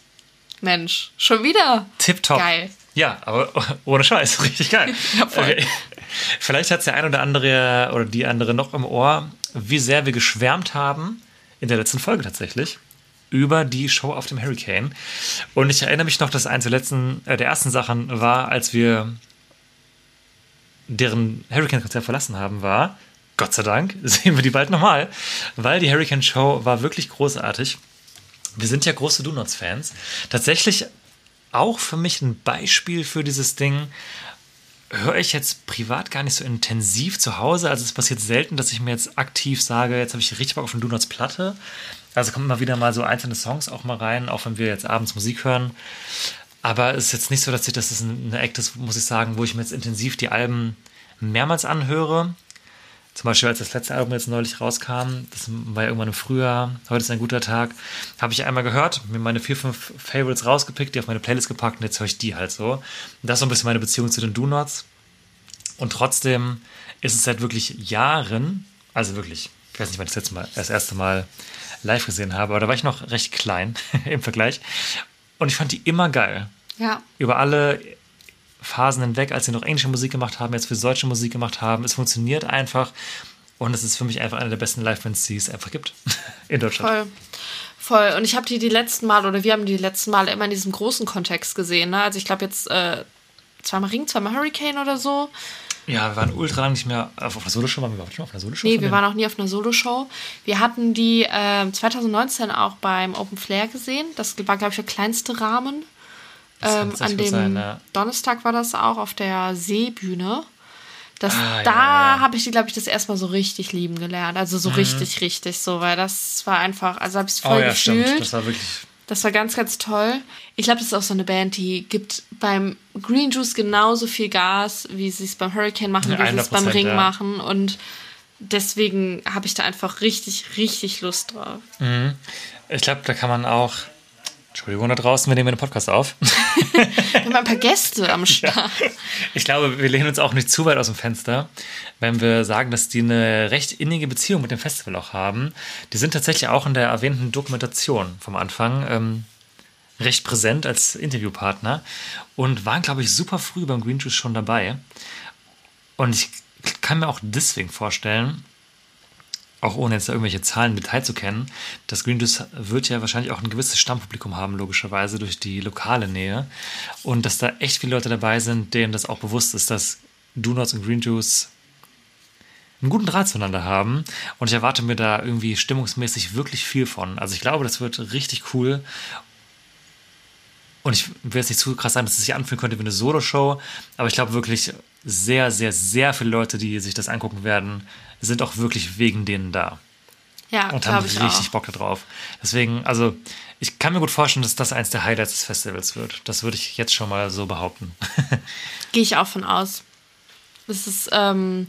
Mensch, schon wieder. Tipptopp. Geil. Ja, aber ohne Scheiß, richtig geil. Ja. Okay. Vielleicht hat es der ein oder andere oder die andere noch im Ohr, wie sehr wir geschwärmt haben, in der letzten Folge tatsächlich, über die Show auf dem Hurricane. Und ich erinnere mich noch, dass eins der letzten, äh, der ersten Sachen war, als wir deren Hurricane-Konzert verlassen haben, war, Gott sei Dank, sehen wir die bald nochmal, weil die Hurricane-Show war wirklich großartig. Wir sind ja große Donuts-Fans. Tatsächlich auch für mich ein Beispiel für dieses Ding. Höre ich jetzt privat gar nicht so intensiv zu Hause. Also es passiert selten, dass ich mir jetzt aktiv sage, jetzt habe ich richtig Bock auf eine Donuts Platte. Also kommen immer wieder mal so einzelne Songs auch mal rein, auch wenn wir jetzt abends Musik hören. Aber es ist jetzt nicht so, dass ich, dass es eine Act ist, muss ich sagen, wo ich mir jetzt intensiv die Alben mehrmals anhöre. Zum Beispiel, als das letzte Album jetzt neulich rauskam, das war ja irgendwann im Frühjahr, heute ist ein guter Tag, habe ich einmal gehört, mir meine vier, fünf Favorites rausgepickt, die auf meine Playlist gepackt und jetzt höre ich die halt so. Und das ist so ein bisschen meine Beziehung zu den Do-Nots. Und trotzdem ist es seit wirklich Jahren, also wirklich, ich weiß nicht, wann ich das letzte Mal, das erste Mal live gesehen habe, aber da war ich noch recht klein im Vergleich. Und ich fand die immer geil. Ja. Über alle Phasen hinweg, als sie noch englische Musik gemacht haben, jetzt für deutsche Musik gemacht haben. Es funktioniert einfach und es ist für mich einfach eine der besten Live-Bands, die es einfach gibt in Deutschland. Voll. Voll. Und ich habe die die letzten Mal, oder wir haben die letzten Mal immer in diesem großen Kontext gesehen. Ne? Also ich glaube jetzt äh, zweimal Ring, zweimal Hurricane oder so. Ja, wir waren ultra lang nicht mehr auf, auf einer Soloshow. Waren wir überhaupt schon auf einer Soloshow? Nee, wir denen? waren auch nie auf einer Soloshow. Wir hatten die äh, 2019 auch beim Open Flair gesehen. Das war, glaube ich, der kleinste Rahmen. Ähm, an dem sein, ja. Donnerstag war das auch auf der Seebühne. Das, Ah, da ja, ja. habe ich die, glaube ich, das erstmal so richtig lieben gelernt. Also so richtig, richtig so, weil das war einfach, also habe ich es Mhm. Oh voll ja, gefühlt. stimmt. Das war wirklich. Das war ganz, ganz toll. Ich glaube, das ist auch so eine Band, die gibt beim Green Juice genauso viel Gas, wie sie es beim Hurricane machen, wie sie es beim 100%, Ring machen. Und deswegen habe ich da einfach richtig, richtig Lust drauf. Ich glaube, da kann man auch. Entschuldigung da draußen, wir nehmen den Podcast auf. Wir haben ein paar Gäste am Start. Ich glaube, wir lehnen uns auch nicht zu weit aus dem Fenster, wenn wir sagen, dass die eine recht innige Beziehung mit dem Festival auch haben. Die sind tatsächlich auch in der erwähnten Dokumentation vom Anfang ähm, recht präsent als Interviewpartner und waren, glaube ich, super früh beim Green Juice schon dabei. Und ich kann mir auch deswegen vorstellen, auch ohne jetzt irgendwelche Zahlen im Detail zu kennen, das Green Juice wird ja wahrscheinlich auch ein gewisses Stammpublikum haben, logischerweise durch die lokale Nähe. Und dass da echt viele Leute dabei sind, denen das auch bewusst ist, dass Do Nots und Green Juice einen guten Draht zueinander haben. Und ich erwarte mir da irgendwie stimmungsmäßig wirklich viel von. Also ich glaube, das wird richtig cool. Und ich will jetzt nicht zu krass sagen, dass es sich anfühlen könnte wie eine Solo-Show, aber ich glaube wirklich, sehr, sehr, sehr viele Leute, die sich das angucken werden, sind auch wirklich wegen denen da Ja, und haben ich richtig auch. Bock darauf. Deswegen, also ich kann mir gut vorstellen, dass das eins der Highlights des Festivals wird. Das würde ich jetzt schon mal so behaupten. Gehe ich auch von aus. Das ist, ähm,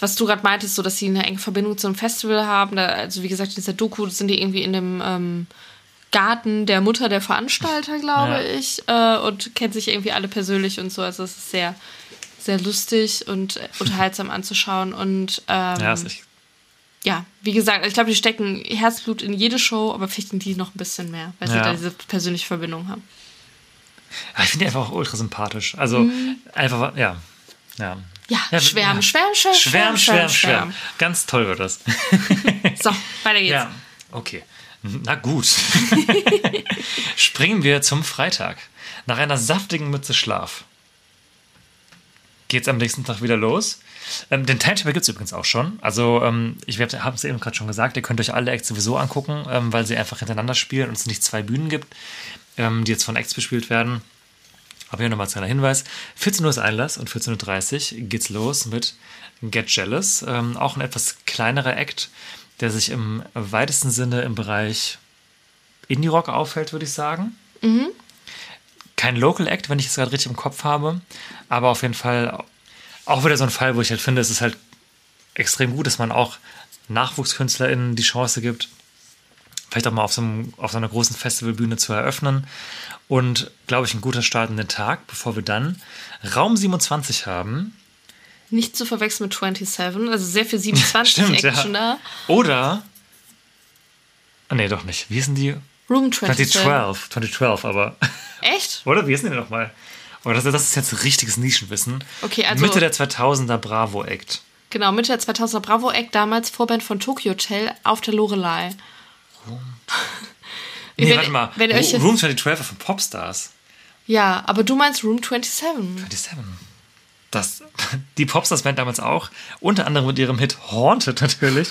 was du gerade meintest, so dass sie eine enge Verbindung zum Festival haben. Da, also wie gesagt, in dieser Doku sind die irgendwie in dem ähm, Garten der Mutter der Veranstalter, glaube Ja. ich, äh, und kennt sich irgendwie alle persönlich und so. Also es ist sehr, sehr lustig und unterhaltsam anzuschauen. Und ähm, ja, ist echt, ja, wie gesagt, ich glaube, die stecken Herzblut in jede Show, aber in die noch ein bisschen mehr, weil sie Ja. da diese persönliche Verbindung haben. Ja, ich finde die einfach auch ultra sympathisch. Also Mhm. einfach, ja. Ja, Ja, schwärmen, schwärmen, schwärmen, Schwärm, schwärmen, schwärm, schwärmen. schwärm. Ganz toll wird das. So, weiter geht's. Ja, okay. Na gut. Springen wir zum Freitag. Nach einer saftigen Mütze Schlaf geht's am nächsten Tag wieder los. Ähm, den Timetable gibt's übrigens auch schon. Also, ähm, ich habe es eben gerade schon gesagt, ihr könnt euch alle Acts sowieso angucken, ähm, weil sie einfach hintereinander spielen und es nicht zwei Bühnen gibt, ähm, die jetzt von Acts bespielt werden. Aber hier nochmal als kleiner Hinweis: 14 Uhr ist Einlass und 14.30 Uhr geht's los mit Get Jealous. Ähm, auch ein etwas kleinerer Act, der sich im weitesten Sinne im Bereich Indie-Rock aufhält, würde ich sagen. Kein Local Act, wenn ich es gerade richtig im Kopf habe, aber auf jeden Fall auch wieder so ein Fall, wo ich halt finde, es ist halt extrem gut, dass man auch NachwuchskünstlerInnen die Chance gibt, vielleicht auch mal auf so, einem, auf so einer großen Festivalbühne zu eröffnen. Und glaube ich, ein guter Start in den Tag, bevor wir dann Raum 27 haben. Nicht zu verwechseln mit 27, also sehr viel 27 Stimmt, ja. Action da. Oder. Ah, nee, doch nicht. Wie hießen die? Room 27. 2012, 2012, aber. Echt? Oder? Wie ist denn der nochmal? Oh, das, das ist jetzt richtiges Nischenwissen. Okay, also- Mitte der 2000er Bravo Act. Genau, Mitte der 2000er Bravo Act, damals Vorband von Tokyo Hotel auf der Lorelei. Nee, Wenn- warte mal. wenn euch Room 2012 war von Popstars. Ja, aber du meinst Room 27. 27. Das, die Popstars-Band damals auch. Unter anderem mit ihrem Hit Haunted natürlich.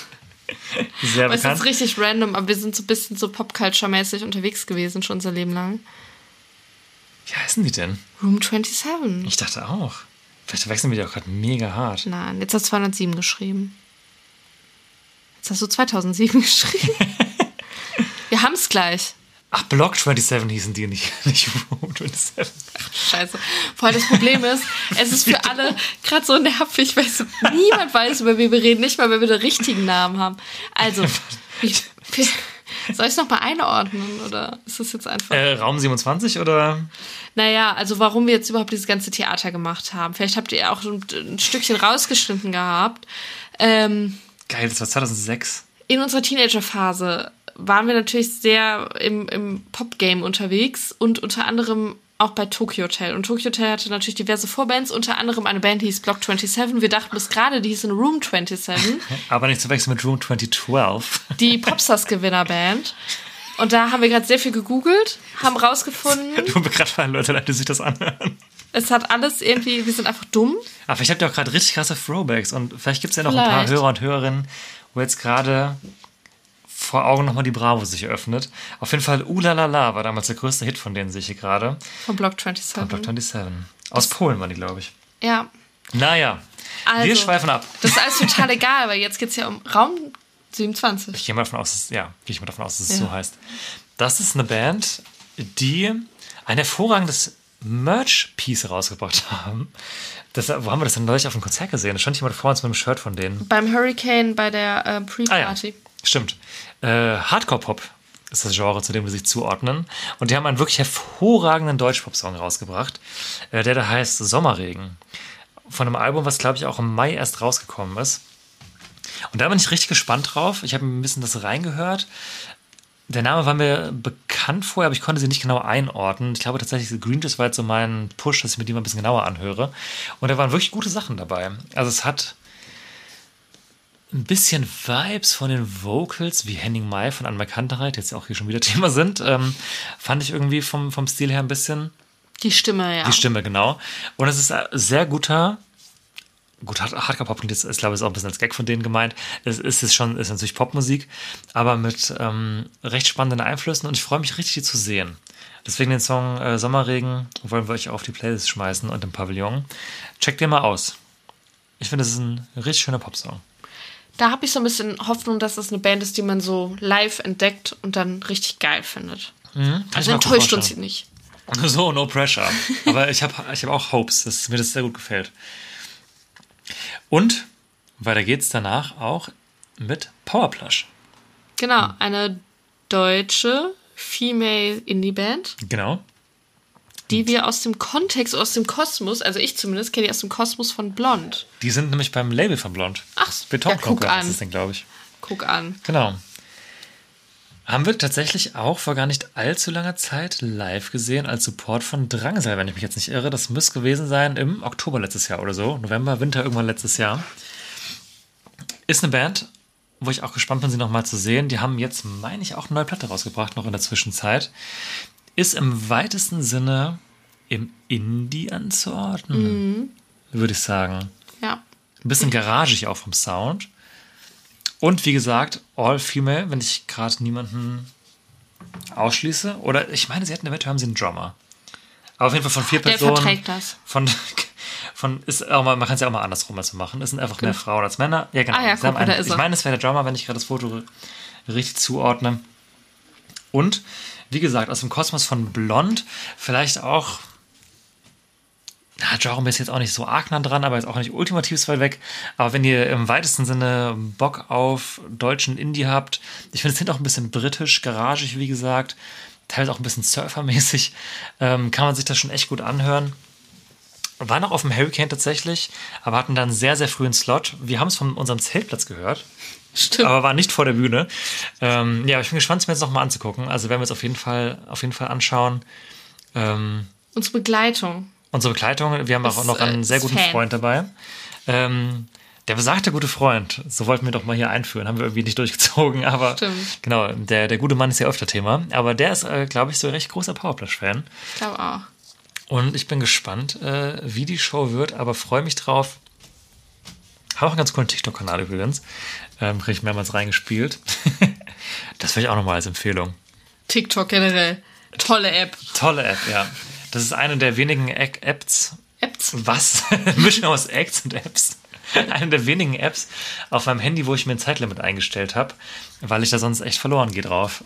Sehr Aber es bekannt. ist richtig random, aber wir sind so ein bisschen so Popculture-mäßig unterwegs gewesen, schon unser Leben lang. Wie heißen die denn? Room 27. Ich dachte auch. Vielleicht verwechseln wir die auch gerade mega hart. Nein, jetzt hast du 207 geschrieben. Jetzt hast du 2007 geschrieben. wir haben es gleich. Ach, Block 27 hießen die nicht, nicht Room 27. Scheiße. Vor allem das Problem ist, es ist für alle gerade so nervig, weil so niemand weiß, über wen wir reden, nicht mal, wenn wir den richtigen Namen haben. Also, wie, wie, soll ich es nochmal einordnen oder ist das jetzt einfach. Äh, Raum 27 oder? Naja, also warum wir jetzt überhaupt dieses ganze Theater gemacht haben. Vielleicht habt ihr auch ein, ein Stückchen rausgeschnitten gehabt. Ähm, Geil, das war 2006. in unserer Teenagerphase waren wir natürlich sehr im, im Pop-Game unterwegs und unter anderem auch bei Tokyo Hotel. Und Tokyo Hotel hatte natürlich diverse Vorbands, unter anderem eine Band, die hieß Block 27. Wir dachten bis gerade, die hieß in Room 27, Aber nicht zu wechseln mit Room 2012. die Popstars-Gewinnerband. Und da haben wir gerade sehr viel gegoogelt, haben rausgefunden, Du gerade mal Leute, Leute, die sich das anhören. es hat alles irgendwie, wir sind einfach dumm. Aber vielleicht habt ihr auch gerade richtig krasse Throwbacks und vielleicht gibt es ja noch ein paar Vielleicht. Hörer und Hörerinnen, wo jetzt gerade vor Augen nochmal die Bravo sich öffnet. Auf jeden Fall Ulalala war damals der größte Hit von denen, sehe ich hier gerade. Von Block 27. Block 27. Aus Polen waren die, glaube ich. Ja. Naja, Also, wir schweifen ab. Das ist alles total egal, weil jetzt geht es ja um Raum 27. Ich gehe mal davon aus, dass, ja, gehe ich mal davon aus, dass es Ja. so heißt. Das ist eine Band, die ein hervorragendes Merch-Piece rausgebracht haben. Das, wo haben wir das denn neulich auf dem Konzert gesehen? Da stand jemand vor uns mit einem Shirt von denen. Beim Hurricane bei der äh, Ah ja, Pre-Party. Stimmt. Äh, Hardcore-Pop ist das Genre, zu dem wir sich zuordnen. Und die haben einen wirklich hervorragenden Deutsch-Pop-Song rausgebracht, äh, der da heißt Sommerregen. Von einem Album, was, glaube ich, auch im Mai erst rausgekommen ist. Und da bin ich richtig gespannt drauf. Ich habe ein bisschen das reingehört. Der Name war mir bekannt vorher, aber ich konnte sie nicht genau einordnen. Ich glaube tatsächlich, Green Juice war jetzt so mein Push, dass ich mir die mal ein bisschen genauer anhöre. Und da waren wirklich gute Sachen dabei. Also es hat ein bisschen Vibes von den Vocals, wie Henning Mai von Anne Kantereit, die jetzt auch hier schon wieder Thema sind, ähm, fand ich irgendwie vom, vom Stil her ein bisschen Die Stimme, ja. die Stimme, genau. Und es ist ein sehr guter, gut, Hard- Hardcore-Pop klingt jetzt, ich glaube, ist auch ein bisschen als Gag von denen gemeint. Es ist, ist schon, ist natürlich Popmusik, aber mit ähm, recht spannenden Einflüssen und ich freue mich richtig, die zu sehen. Deswegen den Song äh, Sommerregen wollen wir euch auf die Playlist schmeißen und im Pavillon. Checkt den mal aus. Ich finde, es ist ein richtig schöner Popsong. Da habe ich so ein bisschen Hoffnung, dass es eine Band ist, die man so live entdeckt und dann richtig geil findet. Ich Also enttäuscht uns sie nicht. So, no pressure. Aber ich habe ich hab auch Hopes, dass mir das sehr gut gefällt. Und weiter geht's danach auch mit Powerplush. Genau, eine deutsche Female Indie-Band, Genau. Die wir aus dem Kontext, aus dem Kosmos, also ich zumindest kenne die aus dem Kosmos von Blond. Die sind nämlich beim Label von Blond. Ach, Beton ja, guck an. ist das glaube ich. Guck an. Genau. Haben wir tatsächlich auch vor gar nicht allzu langer Zeit live gesehen als Support von Drangsal, wenn ich mich jetzt nicht irre. Das müsste gewesen sein im Oktober letztes Jahr oder so. November, Winter irgendwann letztes Jahr. Ist eine Band, wo ich auch gespannt bin, sie nochmal zu sehen. Die haben jetzt, meine ich, auch eine neue Platte rausgebracht, noch in der Zwischenzeit. Ist im weitesten Sinne im Indie anzuordnen, würde ich sagen. Ja. Ein bisschen garagig auch vom Sound. Und wie gesagt, all female, wenn ich gerade niemanden ausschließe. Oder ich meine, sie hätten eventuell haben sie einen Drummer. Aber auf jeden Fall von vier Der Personen. verträgt das. Von, von ist auch mal, man kann es ja auch mal andersrum also machen. Es sind einfach mehr Frauen als Männer. Ja, genau. Ah ja, guck einen, ich meine, es wäre der Drummer, wenn ich gerade das Foto richtig zuordne. Und wie gesagt, aus dem Kosmos von Blond, vielleicht auch na, Genre ist jetzt auch nicht so arg nah dran, aber ist auch nicht ultimativ weit weg. Aber wenn ihr im weitesten Sinne Bock auf deutschen Indie habt, ich finde, es sind auch ein bisschen britisch, garagig, wie gesagt, teilweise auch ein bisschen surfermäßig, ähm, kann man sich das schon echt gut anhören. Waren noch auf dem Hurricane tatsächlich, aber hatten dann sehr, sehr früh einen Slot. Wir haben es von unserem Zeltplatz gehört. Stimmt. Aber war nicht vor der Bühne. Ähm, ja, ich bin gespannt, es mir jetzt nochmal anzugucken. Also werden wir es auf jeden Fall, auf jeden Fall anschauen. Ähm, Unsere Begleitung. unsere Begleitung, wir haben auch noch einen äh, sehr guten Fan. Freund dabei. Ähm, der besagte gute Freund, so wollten wir doch mal hier einführen, haben wir irgendwie nicht durchgezogen, aber Stimmt. genau, der, der gute Mann ist ja öfter Thema, aber der ist, äh, glaube ich, so ein recht großer Powerplush-Fan. Ich glaube auch. Und ich bin gespannt, äh, wie die Show wird, aber freue mich drauf. Habe auch einen ganz coolen TikTok-Kanal übrigens. Ähm, Kriege ich mehrmals reingespielt. das will ich auch nochmal als Empfehlung. TikTok generell. Tolle App. Tolle App, ja. Das ist eine der wenigen App- Apps. Apps. Was? Mischung aus Acts und Apps. Eine der wenigen Apps auf meinem Handy, wo ich mir ein Zeitlimit eingestellt habe, weil ich da sonst echt verloren gehe drauf.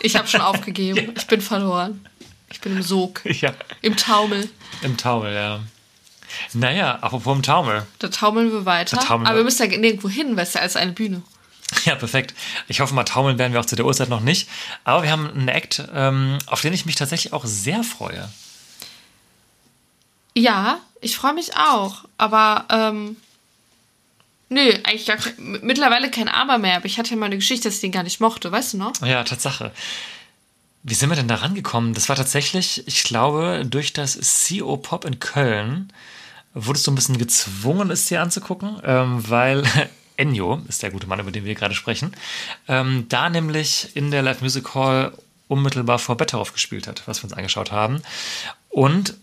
Ich habe schon aufgegeben. Ich bin verloren. Ich bin im Sog. ja, Im Taumel. im Taumel, ja. Naja, apropos im Taumel. Da taumeln wir weiter. Da taumeln Aber wir- müssen ja nirgendwo hin, weil es ja alles eine Bühne. Ja, perfekt. Ich hoffe mal, taumeln werden wir auch zu der Uhrzeit noch nicht. Aber wir haben einen Act, ähm, auf den ich mich tatsächlich auch sehr freue. Ja, ich freue mich auch. Aber, ähm, nö, eigentlich gar mittlerweile kein Aber mehr. Aber ich hatte ja mal eine Geschichte, dass ich den gar nicht mochte. Weißt du noch? Ja, Tatsache. Wie sind wir denn da rangekommen? Das war tatsächlich, ich glaube, durch das CO Pop in Köln wurdest du ein bisschen gezwungen, es dir anzugucken, ähm, weil Enyo ist der gute Mann, über den wir gerade sprechen, ähm, da nämlich in der Live Music Hall unmittelbar vor Betteroff gespielt hat, was wir uns angeschaut haben. Und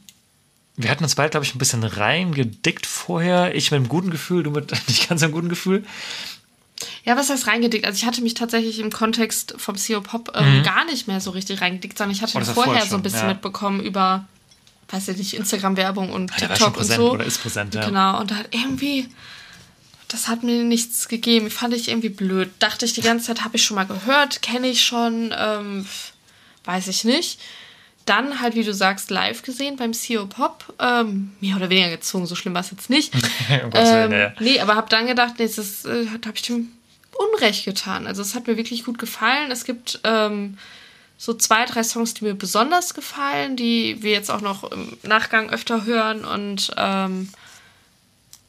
wir hatten uns beide, glaube ich, ein bisschen reingedickt vorher. Ich mit einem guten Gefühl, du mit nicht ganz einem guten Gefühl. Ja, was heißt reingedickt? Also ich hatte mich tatsächlich im Kontext vom CO Pop ähm, gar nicht mehr so richtig reingedickt, sondern ich hatte Oh, vorher vorher so ein schon, bisschen ja. mitbekommen über, weiß ich nicht, Instagram-Werbung und war schon TikTok und so. oder ist präsent, ja. Genau, und da hat irgendwie, das hat mir nichts gegeben. Fand ich irgendwie blöd. Dachte ich die ganze Zeit, habe ich schon mal gehört, kenne ich schon, ähm, weiß ich nicht. Dann halt, wie du sagst, live gesehen beim CO Pop. Ähm, mehr oder weniger gezwungen, so schlimm war es jetzt nicht. Um Ähm, ja. Nee, aber habe dann gedacht, nee, das äh, habe ich dem Unrecht getan. Also es hat mir wirklich gut gefallen. Es gibt ähm, so zwei, drei Songs, die mir besonders gefallen, die wir jetzt auch noch im Nachgang öfter hören und ähm,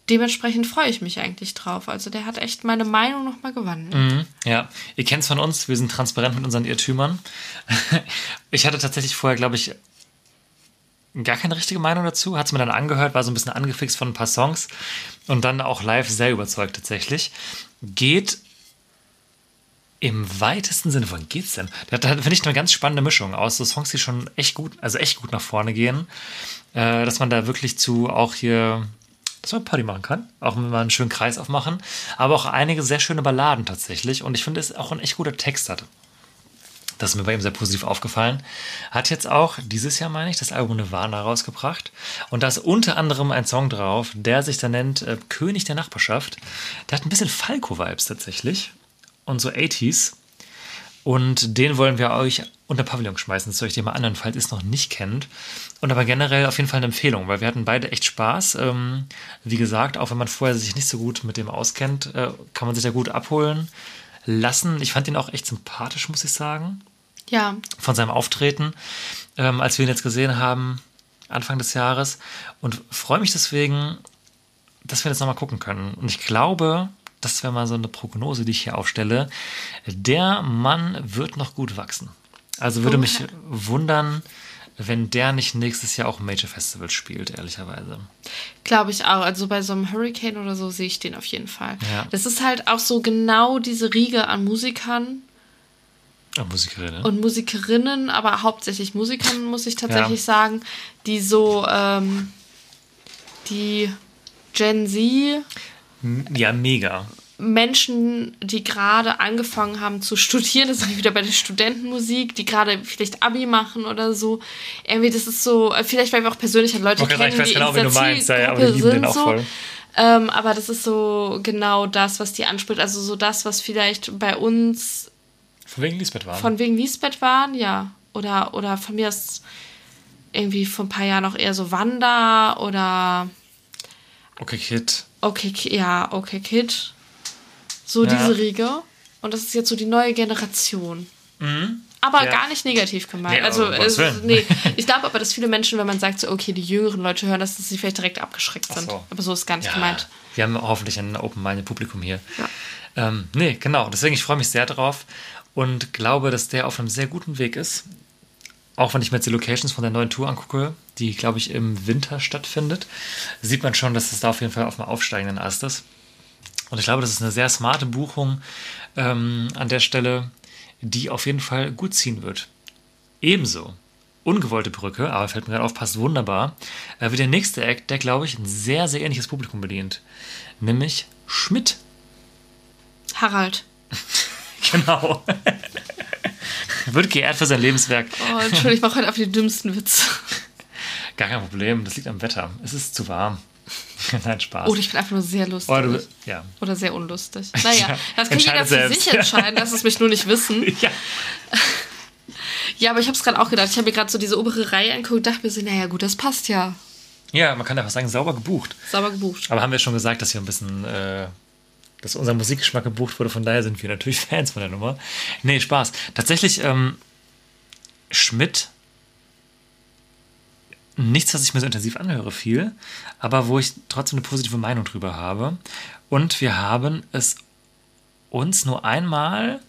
dementsprechend freue ich mich eigentlich drauf. Also der hat echt meine Meinung nochmal gewandelt. Mhm, ja, ihr kennt es von uns, wir sind transparent mit unseren Irrtümern. Ich hatte tatsächlich vorher, glaube ich, gar keine richtige Meinung dazu, hat es mir dann angehört, war so ein bisschen angefixt von ein paar Songs und dann auch live sehr überzeugt tatsächlich. Geht im weitesten Sinne, wohin geht's denn? Da finde ich eine ganz spannende Mischung aus so Songs, die schon echt gut, also echt gut nach vorne gehen, äh, dass man da wirklich zu auch hier, dass man Party machen kann, auch wenn man einen schönen Kreis aufmachen, aber auch einige sehr schöne Balladen tatsächlich und ich finde, es auch ein echt guter Text hat. Das ist mir bei ihm sehr positiv aufgefallen. Hat jetzt auch dieses Jahr, meine ich, das Album Nirvana rausgebracht. Und da ist unter anderem ein Song drauf, der sich da nennt äh, König der Nachbarschaft. Der hat ein bisschen Falco-Vibes tatsächlich. Und so 80s. Und den wollen wir euch unter Pavillon schmeißen. Das soll ich dir mal an, falls ihr es noch nicht kennt. Und aber generell auf jeden Fall eine Empfehlung, weil wir hatten beide echt Spaß. Ähm, wie gesagt, auch wenn man vorher sich nicht so gut mit dem auskennt, äh, kann man sich da gut abholen lassen. Ich fand ihn auch echt sympathisch, muss ich sagen Ja, von seinem Auftreten, ähm, als wir ihn jetzt gesehen haben, Anfang des Jahres. Und freue mich deswegen, dass wir jetzt nochmal gucken können. Und ich glaube, das wäre mal so eine Prognose, die ich hier aufstelle. Der Mann wird noch gut wachsen. Also würde mich wundern, wenn der nicht nächstes Jahr auch ein Major Festival spielt, ehrlicherweise. glaube ich auch. Also bei so einem Hurricane oder so sehe ich den auf jeden Fall. Ja. Das ist halt auch so genau diese Riege an Musikern, Oh, Musikerin, ne? und Musikerinnen, aber hauptsächlich Musikerinnen, muss ich tatsächlich sagen, die so, ähm, die Gen Z Ja, mega. Menschen, die gerade angefangen haben zu studieren, das ist wie wieder bei der Studentenmusik, die gerade vielleicht Abi machen oder so. Irgendwie, das ist so, äh, vielleicht weil wir auch persönlich halt Leute wollte kennen, ich weiß die genau, in wen du dieser meinst. Ja, aber den sind auch so. voll. Ähm, aber das ist so genau das, was die anspricht. Also so das, was vielleicht bei uns Von wegen Lisbeth war. von wegen Lisbeth waren, ja. Oder, oder von mir ist irgendwie vor ein paar Jahren auch eher so Wanda oder Okay, Kid. Okay, ja, okay, Kid. So Ja. diese Riege. Und das ist jetzt so die neue Generation. aber Ja. gar nicht negativ gemeint. Nee, also, es, nee, ich glaube aber, dass viele Menschen, wenn man sagt, so, okay, die jüngeren Leute hören das, dass sie vielleicht direkt abgeschreckt sind. so. Aber so ist gar nicht Ja, gemeint. wir haben hoffentlich ein open-minded Publikum hier. Ähm, nee, genau. Deswegen, ich freue mich sehr drauf und glaube, dass der auf einem sehr guten Weg ist. Auch wenn ich mir jetzt die Locations von der neuen Tour angucke, die, glaube ich, im Winter stattfindet, sieht man schon, dass es da auf jeden Fall auf einem aufsteigenden Ast ist. Und ich glaube, das ist eine sehr smarte Buchung ähm, an der Stelle, die auf jeden Fall gut ziehen wird. Ebenso ungewollte Brücke, aber fällt mir gerade auf, passt wunderbar, äh, wie der nächste Act, der, glaube ich, ein sehr, sehr ähnliches Publikum bedient. Nämlich Schmidt. Harald. Genau. Wird geehrt für sein Lebenswerk. Oh, Entschuldigung, ich mache heute auf die dümmsten Witze. Gar kein Problem, das liegt am Wetter. Es ist zu warm. Nein, Spaß. Oder ich bin einfach nur sehr lustig. Du, ja. Oder sehr unlustig. Naja, Ja, das kann jeder für selbst. sich entscheiden, lass es mich nur nicht wissen. ja. Ja, aber ich habe es gerade auch gedacht. Ich habe mir gerade so diese obere Reihe angeguckt und dachte mir so, naja gut, das passt ja. Ja, man kann einfach sagen, sauber gebucht. Sauber gebucht. Aber haben wir schon gesagt, dass wir ein bisschen, äh, dass unser Musikgeschmack gebucht wurde, von daher sind wir natürlich Fans von der Nummer. Nee, Spaß. Tatsächlich, ähm, Schmidt, nichts, was ich mir so intensiv anhöre, viel, aber wo ich trotzdem eine positive Meinung drüber habe. Und wir haben es uns nur einmal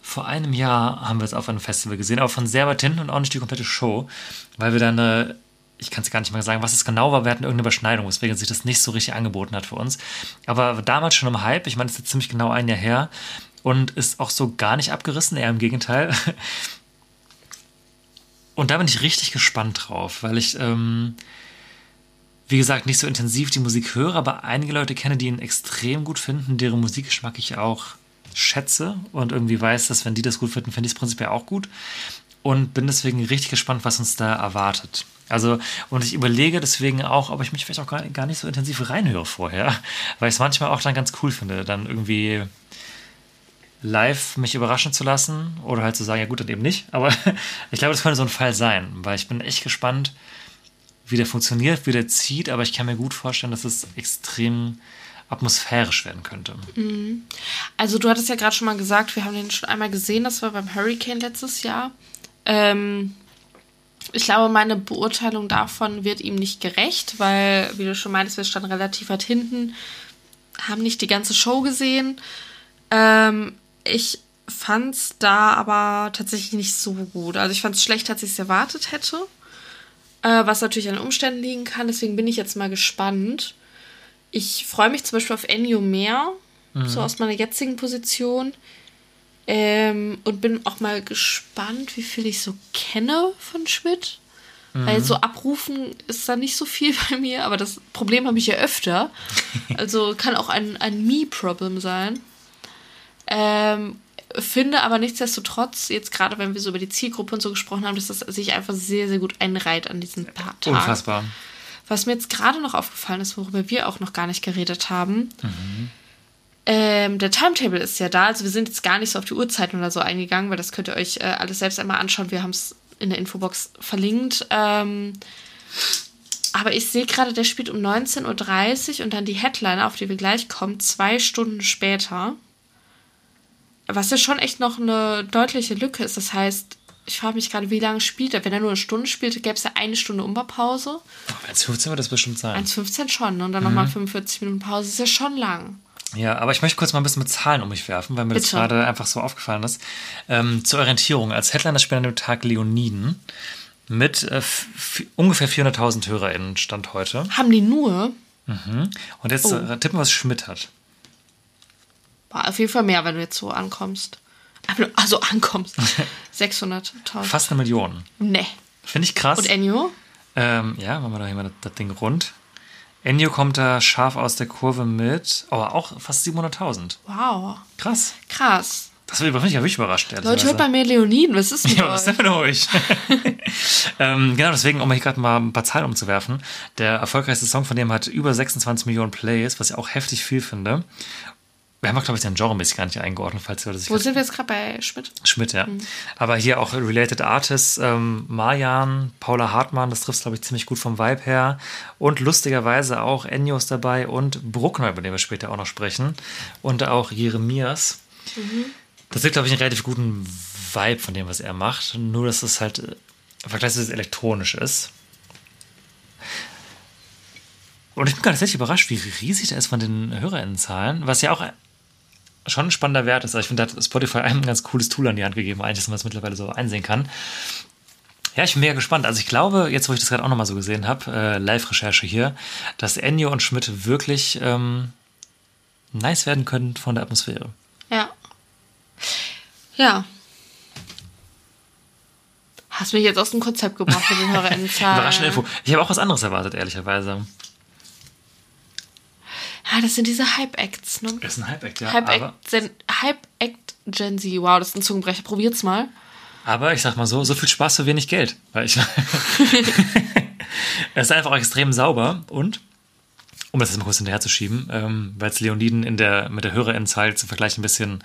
vor einem Jahr haben wir es auf einem Festival gesehen, aber von sehr weit hinten und auch nicht die komplette Show, weil wir dann ich kann es gar nicht mal sagen, was es genau war, wir hatten irgendeine Überschneidung, weswegen sich das nicht so richtig angeboten hat für uns. Aber damals schon im Hype, ich meine, es ist jetzt ziemlich genau ein Jahr her und ist auch so gar nicht abgerissen, eher im Gegenteil. Und da bin ich richtig gespannt drauf, weil ich, ähm, wie gesagt, nicht so intensiv die Musik höre, aber einige Leute kenne, die ihn extrem gut finden, deren Musikgeschmack ich auch schätze und irgendwie weiß, dass wenn die das gut finden, finde ich es prinzipiell auch gut. Und bin deswegen richtig gespannt, was uns da erwartet. Also, und ich überlege deswegen auch, ob ich mich vielleicht auch gar, gar nicht so intensiv reinhöre vorher, weil ich es manchmal auch dann ganz cool finde, dann irgendwie live mich überraschen zu lassen oder halt zu sagen, ja gut, dann eben nicht. Aber ich glaube, das könnte so ein Fall sein, weil ich bin echt gespannt, wie der funktioniert, wie der zieht, aber ich kann mir gut vorstellen, dass es extrem atmosphärisch werden könnte. Also du hattest ja gerade schon mal gesagt, wir haben den schon einmal gesehen, das war beim Hurricane letztes Jahr. Ähm, ich glaube, meine Beurteilung davon wird ihm nicht gerecht, weil, wie du schon meintest, wir standen relativ weit hinten, haben nicht die ganze Show gesehen. Ähm, ich fand's da aber tatsächlich nicht so gut. Also ich fand's schlechter, als ich es erwartet hätte. Äh, was natürlich an den Umständen liegen kann. Deswegen bin ich jetzt mal gespannt. Ich freue mich zum Beispiel auf Ennio mehr, so aus meiner jetzigen Position. Ähm, und bin auch mal gespannt, wie viel ich so kenne von Schmidt. Weil so abrufen ist da nicht so viel bei mir, aber das Problem habe ich ja öfter. Also kann auch ein, ein Me-Problem sein. Ähm, finde aber nichtsdestotrotz, jetzt gerade wenn wir so über die Zielgruppe und so gesprochen haben, dass das sich einfach sehr, sehr gut einreiht an diesen paar Tagen. Unfassbar. Was mir jetzt gerade noch aufgefallen ist, worüber wir auch noch gar nicht geredet haben, ähm, der Timetable ist ja da. Also wir sind jetzt gar nicht so auf die Uhrzeiten oder so eingegangen, weil das könnt ihr euch äh, alles selbst einmal anschauen. Wir haben es in der Infobox verlinkt. Ähm, aber ich sehe gerade, der spielt um 19.30 Uhr und dann die Headliner, auf die wir gleich kommen, zwei Stunden später. Was ja schon echt noch eine deutliche Lücke ist. Das heißt, ich frage mich gerade, wie lange spielt er? Wenn er nur eine Stunde spielte, gäbe es ja eine Stunde Umbaupause. Als 15 wird das bestimmt sein. 1,15 schon, ne? Und dann nochmal 45 Minuten Pause. ist ja schon lang. Ja, aber ich möchte kurz mal ein bisschen mit Zahlen um mich werfen, weil mir das Bitte. gerade einfach so aufgefallen ist. Ähm, zur Orientierung, als Headliner spielen an dem Tag Leoniden mit äh, ungefähr 400.000 HörerInnen Stand heute. Haben die nur? Und jetzt Oh. äh, tippen, was Schmidt hat. War auf jeden Fall mehr, wenn du jetzt so ankommst. Also ankommst. 600.000. Fast eine Million. Nee. Finde ich krass. Und Ennio? Ähm, ja, machen wir hier mal das, das Ding rund. Ennio kommt da scharf aus der Kurve mit, aber auch fast 700.000. Wow. Krass. Krass. Das bin ich wirklich überrascht. Leute, hört bei mir Leoniden. Was ist mit Ja, was ist denn mit euch? ähm, genau, deswegen, um hier gerade mal ein paar Zahlen umzuwerfen. Der erfolgreichste Song von dem hat über 26 Millionen Plays, was ich auch heftig viel finde. Wir haben auch, glaube ich, den Genre-mäßig gar nicht eingeordnet, falls ihr das Wo sind wir jetzt gerade bei Schmidt? Schmidt, ja. Mhm. Aber hier auch Related Artists, ähm, Marjan, Paula Hartmann, das trifft glaube ich, ziemlich gut vom Vibe her. Und lustigerweise auch Ennio ist dabei und Bruckner, über den wir später auch noch sprechen. Und auch Jeremias. Mhm. Das gibt, glaube ich, einen relativ guten Vibe von dem, was er macht. Nur, dass es halt äh, vergleichsweise elektronisch ist. Und ich bin tatsächlich überrascht, wie riesig der ist von den HörerInnenzahlen, was ja auch schon ein spannender Wert ist. Also ich finde, da hat Spotify einem ein ganz cooles Tool an die Hand gegeben, eigentlich, dass man es mittlerweile so einsehen kann. Ja, ich bin mega gespannt. Also ich glaube, jetzt wo ich das gerade auch nochmal so gesehen habe, äh, Live-Recherche hier, dass Ennio und Schmidt wirklich ähm, nice werden können von der Atmosphäre. Ja. Ja. Hast mich jetzt aus dem Konzept gebracht mit den HörerInnenzahlen. Überraschende Info. Ich habe auch was anderes erwartet, ehrlicherweise. Ah, das sind diese Hype-Acts, ne? Das ist ein Hype-Act, ja. Hype-Act Gen, Hype Gen Z. Wow, das ist ein Zungenbrecher. Probiert's mal. aber ich sag mal so, so viel Spaß für wenig Geld. Weil ich es ist einfach extrem sauber und, um das jetzt mal kurz hinterherzuschieben, ähm, weil es Leoniden in der, mit der Hörerinnenzahl zum Vergleich ein bisschen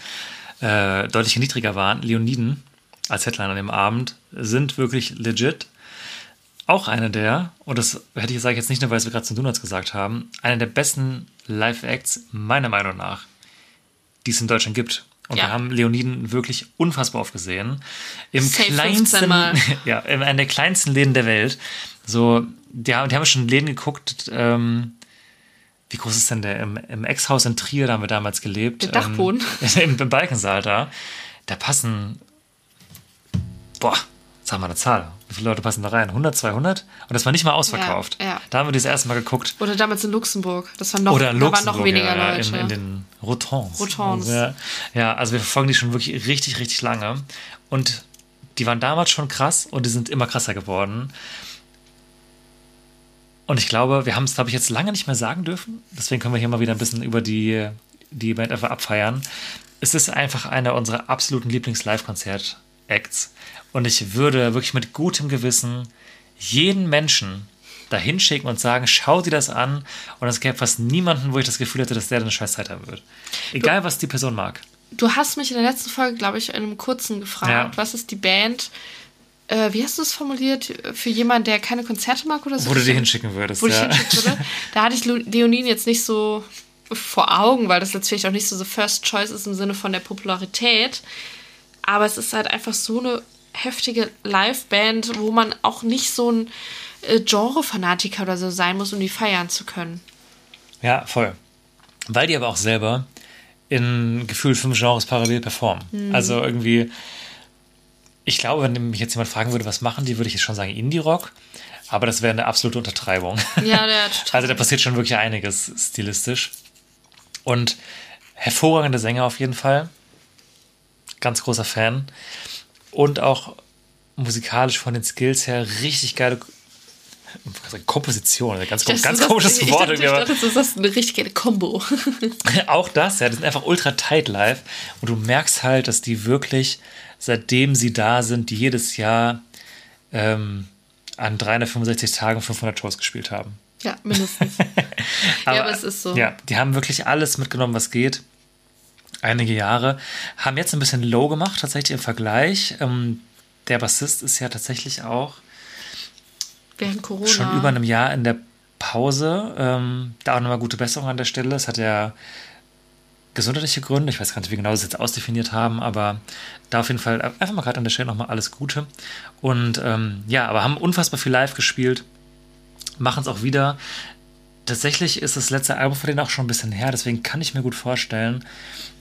äh, deutlich niedriger waren. Leoniden als Headline an dem Abend sind wirklich legit. Auch eine der, und das hätte ich sage ich jetzt nicht nur, weil es wir gerade zu Donuts gesagt haben, eine der besten Live-Acts, meiner Meinung nach, die es in Deutschland gibt. Und Ja. wir haben Leoniden wirklich unfassbar oft gesehen. Im Safe 15 kleinsten, ja, in einer der kleinsten Läden der Welt. So, die haben, die haben schon Läden geguckt, ähm, wie groß ist denn der? Im, im Ex-Haus in Trier, da haben wir damals gelebt. Der Dachboden. Ähm, im, Im Balkensaal da. Da passen, boah, sag mal eine Zahl. Wie viele Leute passen da rein? 100, 200? Und das war nicht mal ausverkauft. Ja, ja. Da haben wir das erste Mal geguckt. Oder damals in Luxemburg. Das war noch, Oder in da Luxemburg, waren noch weniger ja, Leute. In, in den Rotons. Rotons. Ja, ja, also wir verfolgen die schon wirklich richtig, richtig lange. Und die waren damals schon krass und die sind immer krasser geworden. Und ich glaube, wir haben es, glaube ich, jetzt lange nicht mehr sagen dürfen. Deswegen können wir hier mal wieder ein bisschen über die, die Band einfach abfeiern. Es ist einfach einer unserer absoluten Lieblings-Live-Konzert-Acts. Und ich würde wirklich mit gutem Gewissen jeden Menschen dahin schicken und sagen, schau dir das an. Und es gäbe fast niemanden, wo ich das Gefühl hätte, dass der eine scheiß Zeit haben wird. Egal, was die Person mag. Du hast mich in der letzten Folge, glaube ich, in einem kurzen gefragt, Ja. was ist die Band, äh, wie hast du es formuliert, für jemanden, der keine Konzerte mag oder so? Wo du die hinschicken würdest. Wo ich ja. hinschicken würde. Da hatte ich Leonin jetzt nicht so vor Augen, weil das jetzt vielleicht auch nicht so the first choice ist im Sinne von der Popularität. Aber es ist halt einfach so eine heftige Liveband, wo man auch nicht so ein äh, Genre-Fanatiker oder so sein muss, um die feiern zu können. Ja, voll. Weil die aber auch selber in gefühlt fünf Genres parallel performen. Mhm. Also irgendwie, ich glaube, wenn mich jetzt jemand fragen würde, was machen die, würde ich jetzt schon sagen Indie-Rock. Aber das wäre eine absolute Untertreibung. Ja, der total. Also da passiert schon wirklich einiges stilistisch. Und hervorragende Sänger auf jeden Fall. Ganz großer Fan. Und auch musikalisch von den Skills her richtig geile Komposition. Ganz, Das- ganz das- komisches ich Wort. dachte, irgendwie, aber- Ich dachte, das ist eine richtig geile Kombo. auch das, ja, die sind einfach ultra tight live. Und du merkst halt, dass die wirklich, seitdem sie da sind, die jedes Jahr ähm, an 365 Tagen 500 Shows gespielt haben. ja, mindestens. aber es ist so. Ja, die haben wirklich alles mitgenommen, was geht. Einige Jahre. Haben jetzt ein bisschen low gemacht, tatsächlich im Vergleich. Ähm, der Bassist ist ja tatsächlich auch Während Corona. schon über einem Jahr in der Pause. Ähm, da auch nochmal gute Besserung an der Stelle. Es hat ja gesundheitliche Gründe. Ich weiß gar nicht, wie genau sie es jetzt ausdefiniert haben, aber da auf jeden Fall einfach mal gerade an der Stelle nochmal alles Gute. Und ähm, ja, aber haben unfassbar viel live gespielt. Machen es auch wieder. Tatsächlich ist das letzte Album von denen auch schon ein bisschen her, deswegen kann ich mir gut vorstellen,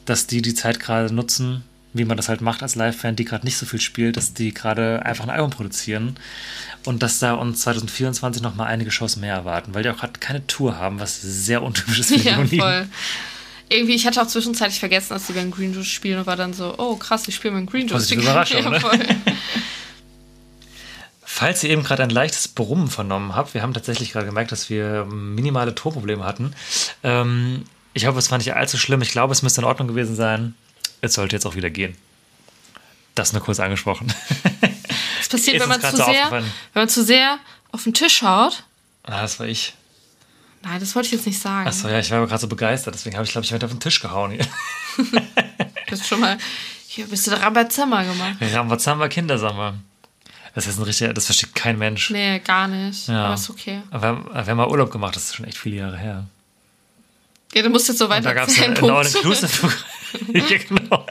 dass die die Zeit gerade nutzen, wie man das halt macht als Live-Fan, die gerade nicht so viel spielt, dass die gerade einfach ein Album produzieren und dass da uns 2024 noch mal einige Shows mehr erwarten, weil die auch gerade keine Tour haben, was sehr untypisch ist für die Ja, Leoniden. voll. Irgendwie, ich hatte auch zwischenzeitlich vergessen, dass die beim Green Juice spielen und war dann so, oh krass, ich spiele beim Green Juice. Positive Überraschung, ja, ne? voll. Falls ihr eben gerade ein leichtes Brummen vernommen habt, wir haben tatsächlich gerade gemerkt, dass wir minimale Tonprobleme hatten. Ähm, ich hoffe, es war nicht allzu schlimm. Ich glaube, es müsste in Ordnung gewesen sein. Es sollte jetzt auch wieder gehen. Das nur kurz angesprochen. Das passiert, wenn man, zu so sehr, wenn man zu sehr auf den Tisch haut. ah, das war ich. Nein, das wollte ich jetzt nicht sagen. Achso, ja, ich war gerade so begeistert. Deswegen habe ich, glaube ich, heute auf den Tisch gehauen. Hier. Du bist schon mal, hier bist du da Rambazamba gemacht. Wazamba Kindersommer. Das ist ein richtiger, das versteht kein Mensch. Nee, gar nicht. Ja. Aber ist okay. Aber wir haben, wir haben mal Urlaub gemacht, das ist schon echt viele Jahre her. Ja, du musst jetzt so Und weiter da gab es ein Punkt. All-Inclusive. ja, genau.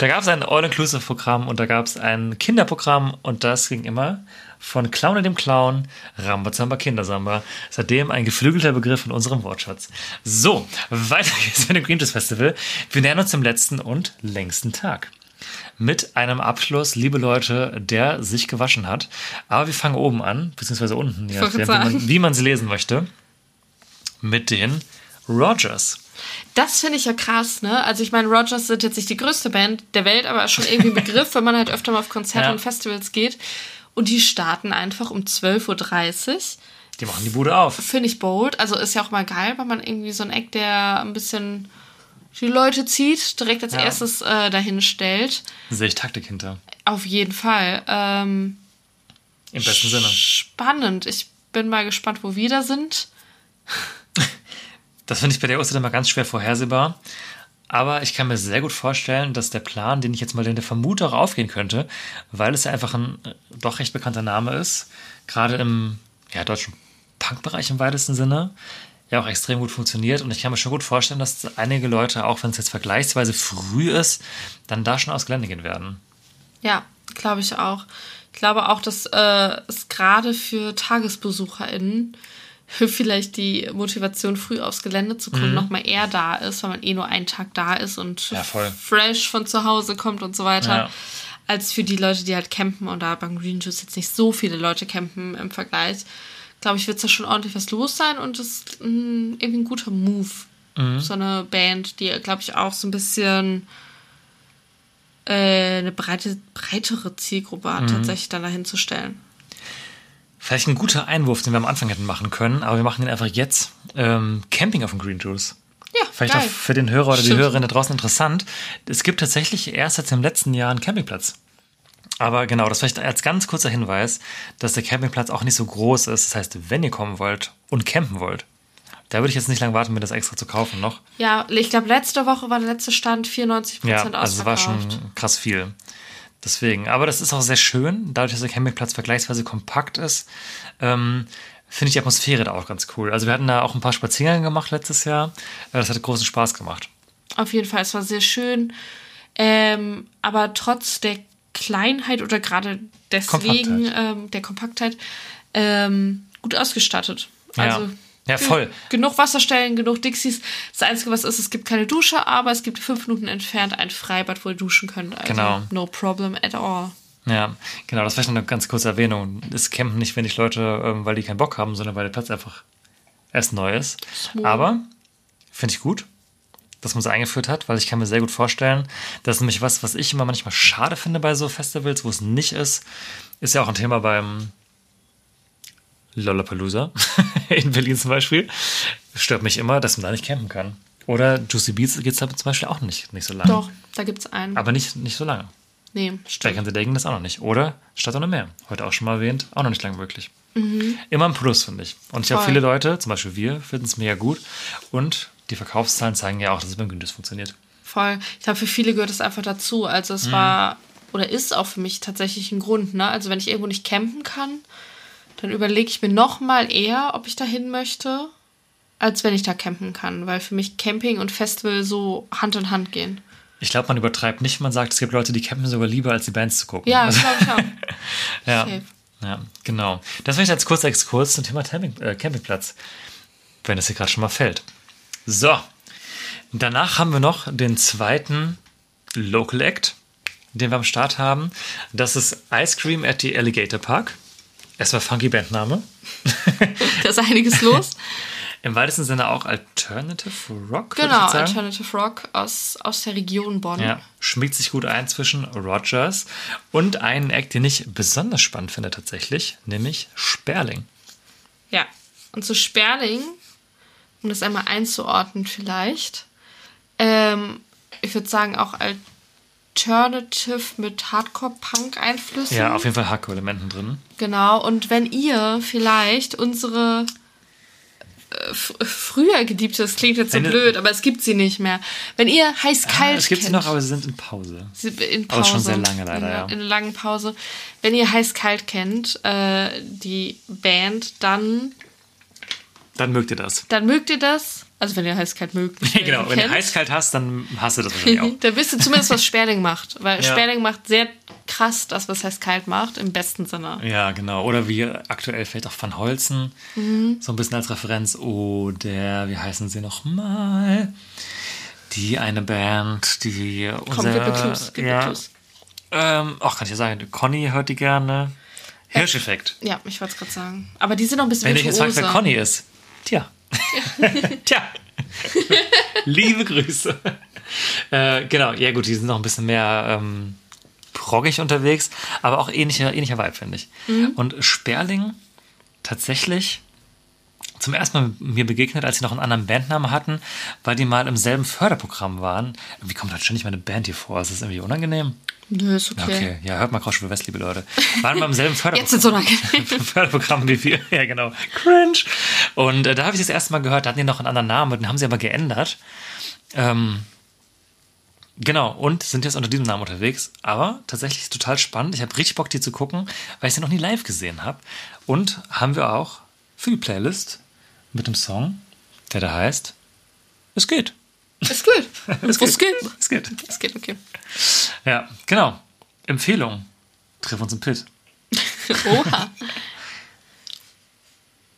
Da gab es ein All-Inclusive-Programm und da gab es ein Kinderprogramm und das ging immer von Clown dem Clown, Rambazamba Kindersamba. Seitdem ein geflügelter Begriff in unserem Wortschatz. So, weiter geht's mit dem Green Juice Festival. Wir nähern uns dem letzten und längsten Tag. Mit einem Abschluss, liebe Leute, der sich gewaschen hat. Aber wir fangen oben an, beziehungsweise unten, sagen. wie man sie lesen möchte. Mit den Rogers. Das finde ich ja krass, ne? Also ich meine, Rogers sind jetzt nicht die größte Band der Welt, aber schon irgendwie ein Begriff, wenn man halt öfter mal auf Konzerte Ja. und Festivals geht. Und die starten einfach um 12.30 Uhr. Die machen die Bude auf. Finde ich bold. Also ist ja auch mal geil, weil man irgendwie so ein Eck, der ein bisschen die Leute zieht, direkt als Ja. erstes äh, dahin stellt. Sehe ich Taktik hinter. Auf jeden Fall. Ähm, Im besten Sinne. Spannend. Ich bin mal gespannt, wo wir da sind. Das finde ich bei der Uhrzeit immer ganz schwer vorhersehbar. Aber ich kann mir sehr gut vorstellen, dass der Plan, den ich jetzt mal in der Vermutung aufgehen könnte, weil es ja einfach ein äh, doch recht bekannter Name ist, gerade im ja, deutschen Punk-Bereich im weitesten Sinne, ja auch extrem gut funktioniert. Und ich kann mir schon gut vorstellen, dass einige Leute, auch wenn es jetzt vergleichsweise früh ist, dann da schon aus Gelände gehen werden. Ja, glaube ich auch. Ich glaube auch, dass äh, es gerade für TagesbesucherInnen vielleicht die Motivation, früh aufs Gelände zu kommen, noch mal eher da ist, weil man eh nur einen Tag da ist und Mhm. Ja, fresh von zu Hause kommt und so weiter. Ja. Als für die Leute, die halt campen und da beim Green Juice jetzt nicht so viele Leute campen im Vergleich. Glaube ich, wird da schon ordentlich was los sein und das ist mm, irgendwie ein guter Move. Mhm. So eine Band, die, glaube ich, auch so ein bisschen äh, eine breite, breitere Zielgruppe Mhm. hat, tatsächlich dann dahin zu stellen. Vielleicht ein guter Einwurf, den wir am Anfang hätten machen können, aber wir machen den einfach jetzt. Ähm, Camping auf dem Green Juice. Ja, Vielleicht geil. auch für den Hörer oder die Stimmt. Hörerin da draußen interessant. Es gibt tatsächlich erst jetzt im letzten Jahr einen Campingplatz. Aber genau, das vielleicht als ganz kurzer Hinweis, dass der Campingplatz auch nicht so groß ist. Das heißt, wenn ihr kommen wollt und campen wollt, da würde ich jetzt nicht lange warten, mir das extra zu kaufen noch. Ja, ich glaube, letzte Woche war der letzte Stand 94% Ja, ausverkauft. also war schon krass viel. Deswegen, aber das ist auch sehr schön, dadurch, dass der Campingplatz vergleichsweise kompakt ist, ähm, finde ich die Atmosphäre da auch ganz cool. Also wir hatten da auch ein paar Spaziergänge gemacht letztes Jahr. Äh, Das hat großen Spaß gemacht. Auf jeden Fall, es war sehr schön. Ähm, aber trotz der Kleinheit oder gerade deswegen Kompaktheit. ähm, der Kompaktheit ähm, gut ausgestattet. Also Ja, voll. Genug Wasserstellen, genug Dixies. Das Einzige, was ist, es gibt keine Dusche, aber es gibt fünf Minuten entfernt ein Freibad, wo ihr duschen könnt. Also Genau. no problem at all. Ja, genau, das war vielleicht noch eine ganz kurze Erwähnung. Es campen nicht wenig Leute, ähm, weil die keinen Bock haben, sondern weil der Platz einfach erst neu ist. Aber finde ich gut, dass man es eingeführt hat, weil ich kann mir sehr gut vorstellen, das ist nämlich was, was ich immer manchmal schade finde bei so Festivals, wo es nicht ist. Ist ja auch ein Thema beim Lollapalooza in Berlin zum Beispiel. Stört mich immer, dass man da nicht campen kann. Oder Juicy Beats geht es da zum Beispiel auch nicht, nicht so lange. Doch, da gibt's einen. Aber nicht, nicht so lange. nee, stimmt. Ganze Denken das auch noch nicht. Oder Stadt ohne Meer. Heute auch schon mal erwähnt. Auch noch nicht lang wirklich. Mhm. Immer ein Plus, finde ich. Und ich glaube, viele Leute, zum Beispiel wir, finden es mega gut. Und die Verkaufszahlen zeigen ja auch, dass es beim Gündes funktioniert. Voll. Ich glaube, für viele gehört es einfach dazu. Also Mhm. es war oder ist auch für mich tatsächlich ein Grund. Ne? Also wenn ich irgendwo nicht campen kann, dann überlege ich mir noch mal eher, ob ich da hin möchte, als wenn ich da campen kann. Weil für mich Camping und Festival so Hand in Hand gehen. Ich glaube, man übertreibt nicht. Man sagt, es gibt Leute, die campen sogar lieber, als die Bands zu gucken. Ja, Also, glaube ich auch. ja, ja, genau. Das vielleicht als kurzer Exkurs zum Thema Camping, äh, Campingplatz. Wenn es hier gerade schon mal fällt. So. Danach haben wir noch den zweiten Local Act, den wir am Start haben. Das ist Ice Cream at the Alligator Park. Erstmal funky Bandname. Da ist einiges los. Im weitesten Sinne auch Alternative Rock. genau. Alternative Rock aus, aus der Region Bonn. Ja, schmiegt sich gut ein zwischen Rogers und einen Act, den ich besonders spannend finde tatsächlich, nämlich Sperling. Ja. Und zu Sperling, um das einmal einzuordnen vielleicht, ähm, ich würde sagen auch Alternative mit Hardcore-Punk-Einflüssen. Ja, auf jeden Fall Hardcore-Elementen drin. Genau, und wenn ihr vielleicht unsere äh, f- früher geliebte, das klingt jetzt so Wenn blöd, aber es gibt sie nicht mehr. Wenn ihr heiß-kalt Ah, es gibt sie noch, aber sie sind in Pause. Sie- in Pause. Aber schon sehr lange leider, in, ja. In einer langen Pause. Wenn ihr heiß-kalt kennt, äh, die Band, dann Dann mögt ihr das. dann mögt ihr das. Also wenn ihr heiß-kalt mögt. genau, wenn du heiß-kalt hast, dann hast du das wahrscheinlich auch. Dann wisst ihr zumindest, was Sperling macht. Weil Ja. Sperling macht sehr krass das, was heiß-kalt macht, im besten Sinne. Ja, genau. Oder wie aktuell vielleicht auch Van Holzen, Mhm. so ein bisschen als Referenz. Oder wie heißen sie nochmal? Die eine Band, die Komm, unser, gib mir ja, Clues. ähm, auch kann ich ja sagen, Conny hört die gerne. Hirscheffekt. Ja, ich wollte es gerade sagen. Aber die sind noch ein bisschen Wenn du dich jetzt fragst, wer. Conny ist. Tja. Tja. Liebe Grüße. Äh, genau, ja gut, die sind noch ein bisschen mehr ähm, proggig unterwegs, aber auch ähnlicher, ähnlicher Vibe, finde ich. Mhm. Und Sperling tatsächlich zum ersten Mal mir begegnet, als sie noch einen anderen Bandnamen hatten, weil die mal im selben Förderprogramm waren. Wie kommt halt ständig meine Band hier vor? Ist das irgendwie unangenehm? Nö, ist okay. Okay, ja, hört mal Crouch West, liebe Leute. Waren wir im selben Jetzt sind Förderprogramm. so unangenehm. Förderprogramm wie wir. Ja, genau. Cringe. Und äh, da habe ich das erste Mal gehört, da hatten die noch einen anderen Namen, den haben sie aber geändert. Ähm, genau, und sind jetzt unter diesem Namen unterwegs. Aber tatsächlich ist total spannend. Ich habe richtig Bock, die zu gucken, weil ich sie noch nie live gesehen habe. Und haben wir auch für die Playlist mit einem Song, der da heißt Es geht. Ist gut. Es Was geht? Es geht. Es geht, okay. Ja, genau. Empfehlung. Treff uns im Pit. Oha.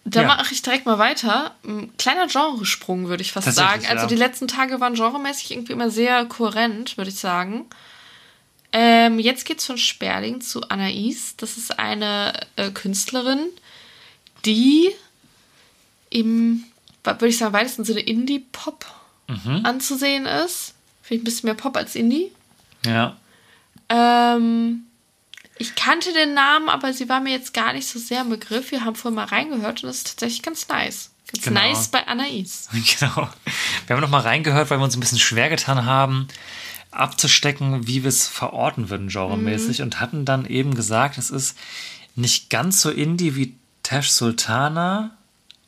Da Ja. mache ich direkt mal weiter. Ein kleiner Genresprung, würde ich fast sagen. Also ja. die letzten Tage waren genremäßig irgendwie immer sehr kohärent, würde ich sagen. Ähm, jetzt geht's von Sperling zu Anais. Das ist eine äh, Künstlerin, die im, würde ich sagen, weitesten Sinne Indie-Pop Mhm. anzusehen ist. Vielleicht ein bisschen mehr Pop als Indie. Ja. Ähm, ich kannte den Namen, aber sie war mir jetzt gar nicht so sehr im Begriff. Wir haben vorhin mal reingehört und das ist tatsächlich ganz nice. Ganz Genau. nice bei Anais. Genau. Wir haben noch mal reingehört, weil wir uns ein bisschen schwer getan haben, abzustecken, wie wir es verorten würden, genremäßig, Mhm. und hatten dann eben gesagt, es ist nicht ganz so indie wie Tash Sultana,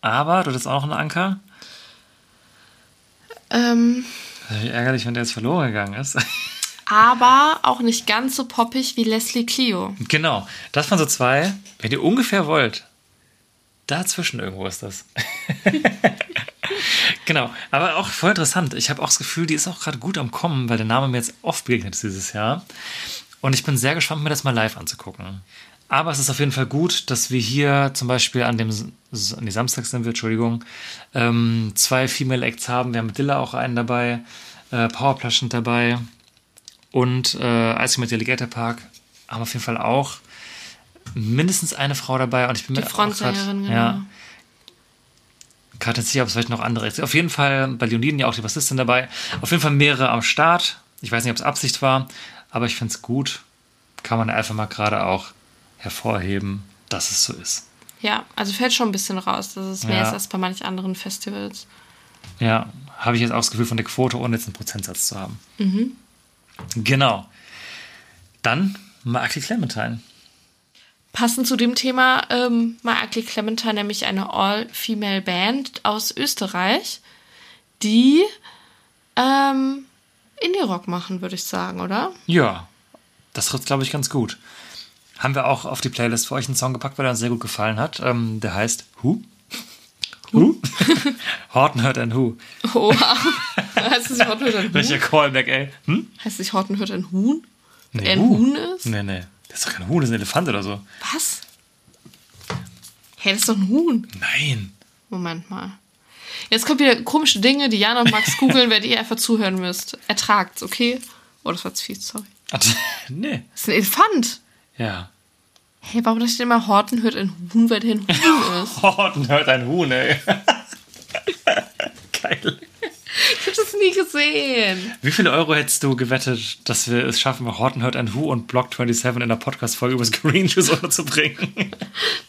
aber, du hattest auch noch einen Anker. Ähm, Wie ärgerlich, wenn der jetzt verloren gegangen ist. aber auch nicht ganz so poppig wie Leslie Clio. genau, das waren so zwei. Wenn ihr ungefähr wollt, dazwischen irgendwo ist das. genau, aber auch voll interessant. Ich habe auch das Gefühl, die ist auch gerade gut am Kommen, weil der Name mir jetzt oft begegnet ist dieses Jahr. Und ich bin sehr gespannt, mir das mal live anzugucken. Aber es ist auf jeden Fall gut, dass wir hier zum Beispiel an dem S- nee, Samstag sind wir, Entschuldigung, ähm, zwei Female Acts haben. Wir haben mit Dilla auch einen dabei, äh, Powerplush sind dabei und äh, Ice Cream Alligator Park haben auf jeden Fall auch mindestens eine Frau dabei. Und ich bin Die mir auch Frontsängerin, genau. Ja, gerade nicht sicher, ob es vielleicht noch andere ist. Auf jeden Fall bei Leoniden ja auch die Bassistin dabei. Auf jeden Fall mehrere am Start. Ich weiß nicht, ob es Absicht war, aber ich finde es gut. Kann man einfach mal gerade auch hervorheben, dass es so ist. Ja, also fällt schon ein bisschen raus, dass es mehr Ja. ist als bei manch anderen Festivals. Ja, habe ich jetzt auch das Gefühl von der Quote, ohne jetzt einen Prozentsatz zu haben. Genau. Dann Marky Clementine. Passend zu dem Thema ähm, Ugly Clementine, nämlich eine All-Female Band aus Österreich, die ähm, Indie-Rock machen, würde ich sagen, oder? Ja, das trifft, glaube ich, ganz gut. Haben wir auch auf die Playlist für euch einen Song gepackt, weil er uns sehr gut gefallen hat. Ähm, der heißt Who? Who? Horton Hurt and Who. Oha. heißt es nicht Horton hört ein Huhn? Welcher Callback, ey? Hm? Heißt es nicht Horton hört ein Huhn? Nee, Der ein Who. Huhn ist? Nee, nee. Das ist doch kein Huhn, das ist ein Elefant oder so. Was? Hey, das ist doch ein Huhn. Nein. Moment mal. Jetzt kommt wieder komische Dinge, die Jana und Max googeln, werdet ihr einfach zuhören müsst. Ertragt's, okay? Oh, das war zu viel, sorry. Nee. Das ist ein Elefant. Ja. Hey, warum dachte ich immer, Horton hört ein Huhn, weil der ein Huhn ist? Horton hört ein Huhn, ey. Geil. Ich hab das nie gesehen. Wie viele Euro hättest du gewettet, dass wir es schaffen, Horton hört ein Who und Block 27 in der Podcast-Folge übers Green Juice unterzubringen?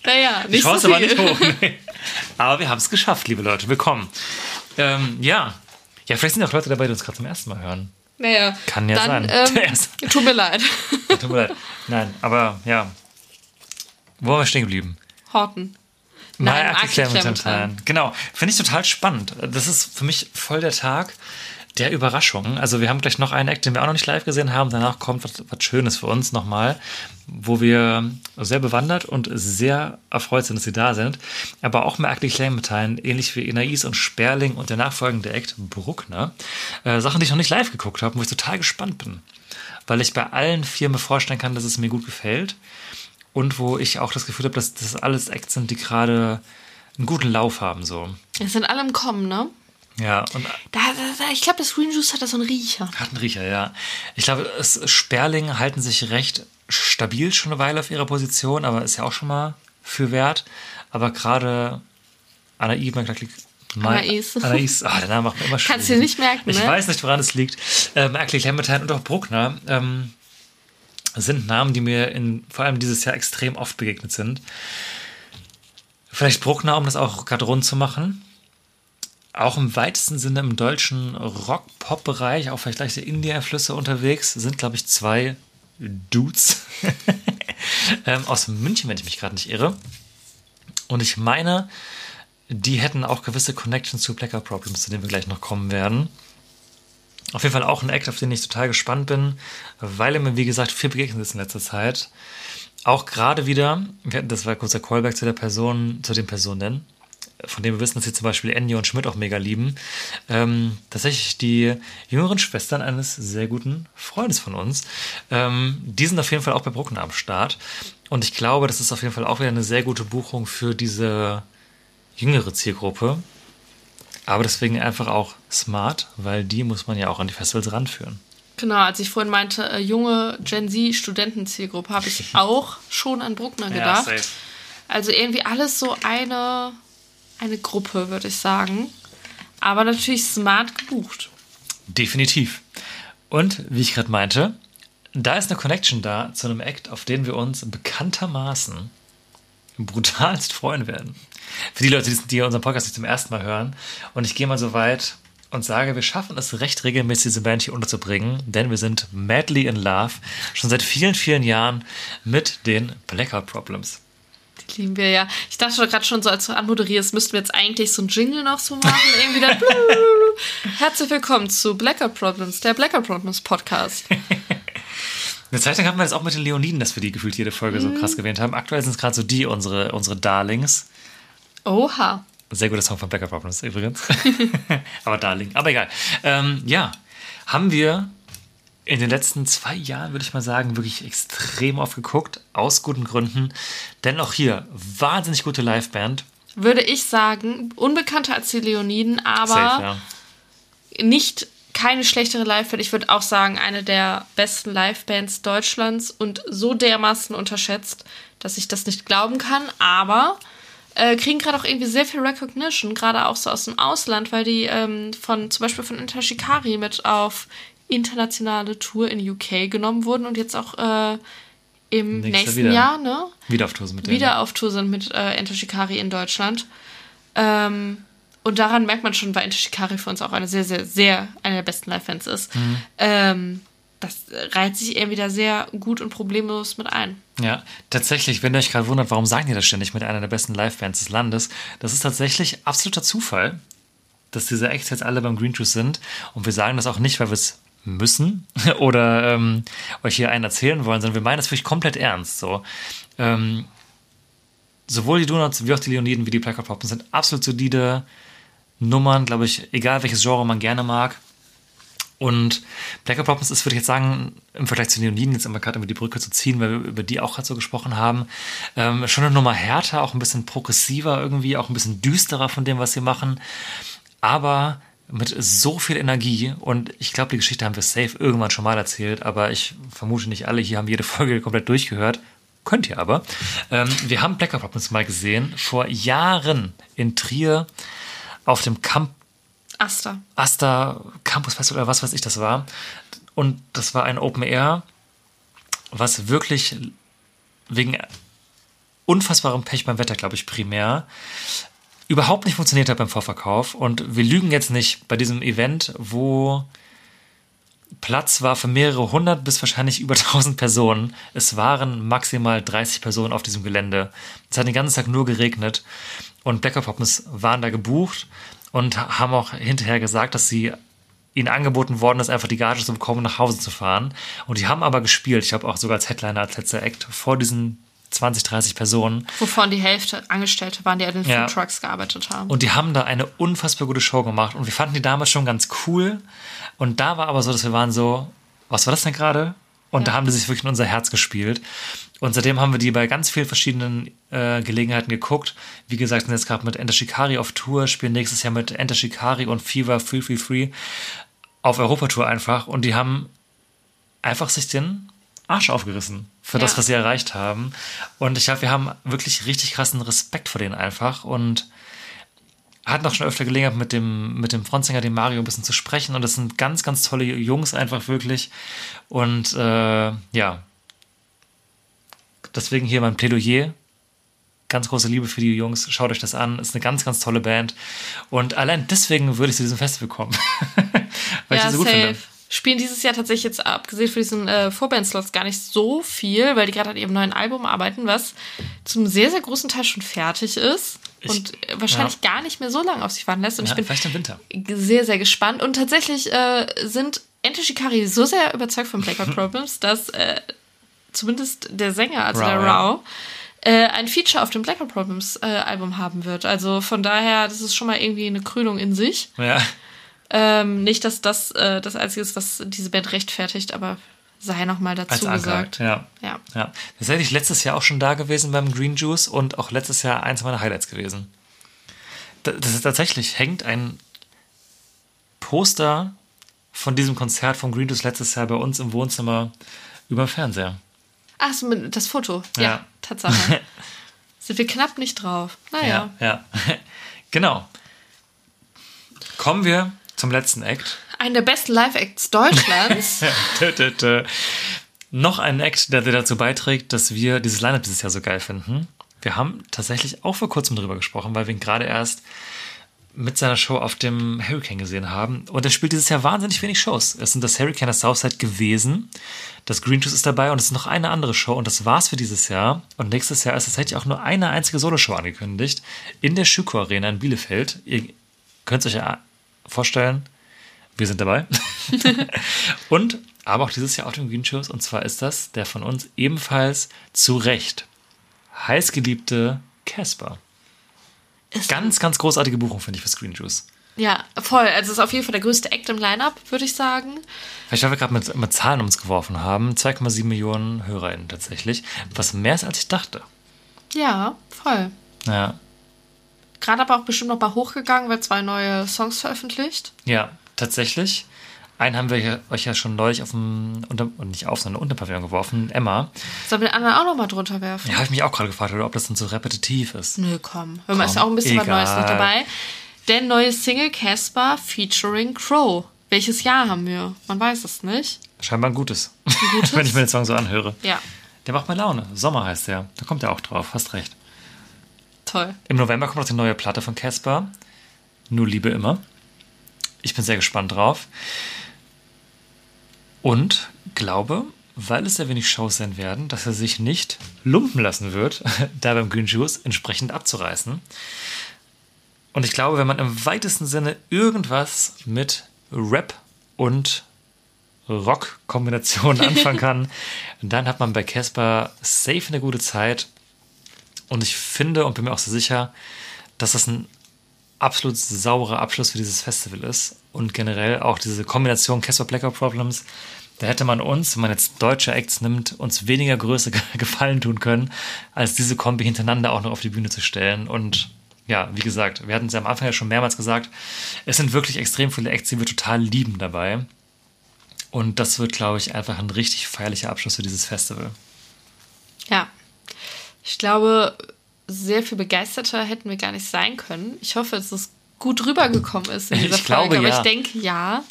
Naja, nicht Ich so schaue viel. aber nicht hoch. Nee. Aber wir haben es geschafft, liebe Leute. Willkommen. Ähm, ja. Ja, vielleicht sind auch Leute dabei, die uns gerade zum ersten Mal hören. Naja, Kann ja dann, sein. Ähm, tut mir leid. Tut mir leid. Nein, aber ja. Wo waren wir stehen geblieben? Horton. My Nein, Ugly Ugly Clementine. Clementine. Genau. Finde ich total spannend. Das ist für mich voll der Tag. der Überraschung. Also wir haben gleich noch einen Act, den wir auch noch nicht live gesehen haben. Danach kommt was, was Schönes für uns nochmal, wo wir sehr bewandert und sehr erfreut sind, dass sie da sind. Aber auch merklich mitteilen, ähnlich wie Enais und Sperling und der nachfolgende Act Bruckner. Äh, Sachen, die ich noch nicht live geguckt habe, wo ich total gespannt bin. Weil ich bei allen vier mir vorstellen kann, dass es mir gut gefällt. Und wo ich auch das Gefühl habe, dass das alles Acts sind, die gerade einen guten Lauf haben. So. Es sind alle im Kommen, ne? Ja, und Da, da, da, ich glaube, das Green Juice hat da so einen Riecher. Hat einen Riecher, ja. Ich glaube, es, Sperling halten sich recht stabil schon eine Weile auf ihrer Position, aber ist ja auch schon mal für wert. Aber gerade Anais, Anais. Anais, ah, der Name macht mir immer Schwierigkeiten. Kannst du nicht merken, Ich ne? weiß nicht, woran es liegt. Äh, Merkley, Clementine und auch Bruckner ähm, sind Namen, die mir in, vor allem dieses Jahr extrem oft begegnet sind. Vielleicht Bruckner, um das auch gerade rund zu machen. Auch im weitesten Sinne im deutschen Rock-Pop-Bereich, auch vielleicht leichte Indie-Einflüsse unterwegs, sind, glaube ich, zwei Dudes ähm, aus München, wenn ich mich gerade nicht irre. Und ich meine, die hätten auch gewisse Connections zu Blacker Problems, zu denen wir gleich noch kommen werden. Auf jeden Fall auch ein Act, auf den ich total gespannt bin, weil er mir, wie gesagt, viel begegnet ist in letzter Zeit. Auch gerade wieder, das war kurzer Callback zu der Person, zu den Personen, von denen wir wissen, dass sie zum Beispiel Enya und Schmidt auch mega lieben. Ähm, tatsächlich die jüngeren Schwestern eines sehr guten Freundes von uns. Ähm, die sind auf jeden Fall auch bei Bruckner am Start. Und ich glaube, das ist auf jeden Fall auch wieder eine sehr gute Buchung für diese jüngere Zielgruppe. Aber deswegen einfach auch smart, weil die muss man ja auch an die Festivals ranführen. Genau, als ich vorhin meinte, äh, junge Gen Z-Studentenzielgruppe, habe ich auch schon an Bruckner gedacht. Also irgendwie alles so eine, eine Gruppe, würde ich sagen. Aber natürlich smart gebucht. Definitiv. Und wie ich gerade meinte, da ist eine Connection da zu einem Act, auf den wir uns bekanntermaßen brutalst freuen werden. Für die Leute, die- unseren Podcast nicht zum ersten Mal hören. Und ich gehe mal so weit und sage, wir schaffen es recht regelmäßig, diese Band hier unterzubringen, denn wir sind madly in love, schon seit vielen, vielen Jahren mit den Blackout Problems. Die lieben wir ja. Ich dachte gerade schon so, als du anmoderierst, müssten wir jetzt eigentlich so einen Jingle noch so machen. Irgendwie dann. Herzlich willkommen zu Blackout Problems, der Blackout Problems Podcast. Eine Zeit lang hatten wir das auch mit den Leoniden, dass wir die gefühlt jede Folge so krass gewähnt haben. Aktuell sind es gerade so die, unsere, unsere Darlings. Oha. Sehr guter Song von Blacker Problems übrigens. Aber Darling. Aber egal. Ähm, ja, haben wir in den letzten zwei Jahren, würde ich mal sagen, wirklich extrem oft geguckt. Aus guten Gründen. Denn auch hier, wahnsinnig gute Liveband. Würde ich sagen, unbekannter als die Leoniden, aber Safe, ja. nicht keine schlechtere Liveband. Ich würde auch sagen, eine der besten Livebands Deutschlands und so dermaßen unterschätzt, dass ich das nicht glauben kann. Aber äh, kriegen gerade auch irgendwie sehr viel Recognition, gerade auch so aus dem Ausland, weil die ähm, von zum Beispiel von Inter Shikari mit auf internationale Tour in UK genommen wurden und jetzt auch äh, im Nächstes Jahr nächsten wieder. Jahr, ne? Wieder auf Tour sind mit denen. wieder auf Tour sind mit äh, Enter Shikari in Deutschland. Ähm, und daran merkt man schon, weil Enter Shikari für uns auch eine sehr, sehr, sehr, eine der besten Live-Fans ist. Mhm. Ähm, das reiht sich irgendwie da sehr gut und problemlos mit ein. Ja, tatsächlich, wenn ihr euch gerade wundert, warum sagen die das ständig mit einer der besten Livebands des Landes, das ist tatsächlich absoluter Zufall, dass diese Acts jetzt alle beim Green Juice sind. Und wir sagen das auch nicht, weil wir es müssen oder ähm, euch hier einen erzählen wollen, sondern wir meinen das wirklich komplett ernst. So. Ähm, sowohl die Donuts wie auch die Leoniden wie die Placard Poppen sind absolut solide Nummern, glaube ich, egal welches Genre man gerne mag. Und Black Problems ist, würde ich jetzt sagen, im Vergleich zu Leoniden, jetzt immer gerade über die Brücke zu ziehen, weil wir über die auch gerade so gesprochen haben, ähm, schon eine Nummer härter, auch ein bisschen progressiver irgendwie, auch ein bisschen düsterer von dem, was sie machen. Aber mit so viel Energie und ich glaube, die Geschichte haben wir safe irgendwann schon mal erzählt, aber ich vermute nicht alle hier haben jede Folge komplett durchgehört. Könnt ihr aber. Ähm, wir haben Black Problems mal gesehen, vor Jahren in Trier auf dem Camp Asta. Asta Campus Festival oder was weiß ich das war. Und das war ein Open Air, was wirklich wegen unfassbarem Pech beim Wetter, glaube ich, primär, überhaupt nicht funktioniert hat beim Vorverkauf. Und wir lügen jetzt nicht bei diesem Event, wo Platz war für mehrere hundert bis wahrscheinlich über tausend Personen. Es waren maximal 30 Personen auf diesem Gelände. Es hat den ganzen Tag nur geregnet und Black Poppens waren da gebucht und haben auch hinterher gesagt, dass sie ihnen angeboten worden ist, einfach die Gage zu bekommen und nach Hause zu fahren. Und die haben aber gespielt, ich habe auch sogar als Headliner, als letzter Act, vor diesen 20, 30 Personen. Wovon die Hälfte Angestellte waren, die an den Ja. Food Trucks gearbeitet haben. Und die haben da eine unfassbar gute Show gemacht. Und wir fanden die damals schon ganz cool. Und da war aber so, dass wir waren so, was war das denn gerade? Und da haben die sich wirklich in unser Herz gespielt. Und seitdem haben wir die bei ganz vielen verschiedenen äh, Gelegenheiten geguckt. Wie gesagt, sind jetzt gerade mit Enter Shikari auf Tour, spielen nächstes Jahr mit Enter Shikari und Fever Free Free Free auf Europatour einfach. Und die haben einfach sich den Arsch aufgerissen für das, Ja. was sie erreicht haben. Und ich glaube, wir haben wirklich richtig krassen Respekt vor denen einfach. Und hatten auch schon öfter Gelegenheit, mit dem, mit dem Frontsänger, dem Mario, ein bisschen zu sprechen. Und das sind ganz, ganz tolle Jungs einfach wirklich. Und äh, ja, deswegen hier mein Plädoyer. Ganz große Liebe für die Jungs. Schaut euch das an. Ist eine ganz, ganz tolle Band. Und allein deswegen würde ich zu diesem Festival kommen. Weil ich ja, die so gut safe. finde. Spielen dieses Jahr tatsächlich jetzt abgesehen von diesen äh, Vorband-Slots gar nicht so viel, weil die gerade an ihrem neuen Album arbeiten, was zum sehr, sehr großen Teil schon fertig ist Ich- und äh, wahrscheinlich gar nicht mehr so lange auf sich warten lässt. Und Ja, ich bin vielleicht im Winter. sehr, sehr gespannt. Und tatsächlich äh, sind Ente Shikari so sehr überzeugt von Blackout Problems, dass äh, zumindest der Sänger, also Rao, der ja. Rao, äh, ein Feature auf dem Blackout Problems äh, Album haben wird. Also von daher, das ist schon mal irgendwie eine Krönung in sich. Ja. Ähm, nicht, dass das äh, das Einzige ist, was diese Band rechtfertigt, aber sei noch mal Als dazu gesagt. Ja. Ja. Ja. Tatsächlich letztes Jahr auch schon da gewesen beim Green Juice und auch letztes Jahr eins meiner Highlights gewesen. Da- Das ist tatsächlich, hängt ein Poster von diesem Konzert vom Green Juice letztes Jahr bei uns im Wohnzimmer über dem Fernseher. Ach, das Foto. Ja, Ja. Tatsache. Sind wir knapp nicht drauf. Naja. Ja, ja. genau. Kommen wir zum letzten Act. Einer der besten Live-Acts Deutschlands. Tö, tö, tö. Noch ein Act, der dazu beiträgt, dass wir dieses Lineup dieses Jahr so geil finden. Wir haben tatsächlich auch vor kurzem drüber gesprochen, weil wir ihn gerade erst mit seiner Show auf dem Hurricane gesehen haben. Und er spielt dieses Jahr wahnsinnig wenig Shows. Es sind das Hurricane das Southside gewesen. Das Green Juice ist dabei und es ist noch eine andere Show und das war's für dieses Jahr. Und nächstes Jahr ist tatsächlich auch nur eine einzige Soloshow angekündigt in der Schüko Arena in Bielefeld. Ihr könnt es euch ja vorstellen, wir sind dabei. und aber auch dieses Jahr auf dem Green Shows. Und zwar ist das der von uns ebenfalls zu Recht heißgeliebte Casper. Ist- Ganz, ganz großartige Buchung, finde ich, für Screen Juice. Ja, voll. Also ist auf jeden Fall der größte Act im Line-Up, würde ich sagen. Vielleicht, weil wir gerade mit, mit Zahlen um uns geworfen haben. 2,7 Millionen HörerInnen tatsächlich. Was mehr ist, als ich dachte. Ja, voll. Ja, Gerade aber auch bestimmt noch mal hochgegangen, weil zwei neue Songs veröffentlicht. ja tatsächlich. Einen haben wir euch ja schon neulich auf dem, unter, und nicht auf, sondern unter Pavillon geworfen. Emma. Sollen wir den anderen auch noch mal drunter werfen? Ja, habe ich mich auch gerade gefragt, oder ob das dann so repetitiv ist. Nö, komm. Hör mal, ist auch ein bisschen was egal. Neues noch dabei. Der neue Single Casper featuring Crow. Welches Jahr haben wir? Man weiß es nicht. Scheinbar ein gutes. gutes? Wenn ich mir den Song so anhöre. Ja, Der macht mir Laune. Sommer heißt der. Da kommt er auch drauf. Hast recht. toll. Im November kommt noch die neue Platte von Casper. Nur Liebe immer. Ich bin sehr gespannt drauf. Und glaube, weil es sehr wenig Shows sein werden, dass er sich nicht lumpen lassen wird, da beim Green Juice entsprechend abzureißen. Und ich glaube, wenn man im weitesten Sinne irgendwas mit Rap und Rock-Kombinationen anfangen kann, dann hat man bei Casper safe eine gute Zeit. Und ich finde und bin mir auch so sicher, dass das ein absolut sauberer Abschluss für dieses Festival ist. Und generell auch diese Kombination Casper Blackout Problems, da hätte man uns, wenn man jetzt deutsche Acts nimmt, uns weniger Größe gefallen tun können, als diese Kombi hintereinander auch noch auf die Bühne zu stellen. Und ja, wie gesagt, wir hatten es ja am Anfang ja schon mehrmals gesagt, es sind wirklich extrem viele Acts, die wir total lieben dabei. Und das wird, glaube ich, einfach ein richtig feierlicher Abschluss für dieses Festival. Ja. Ich glaube, sehr viel begeisterter hätten wir gar nicht sein können. Ich hoffe, dass es gut rübergekommen ist in dieser Ich glaube, Folge. Aber ja. ich denke, ja.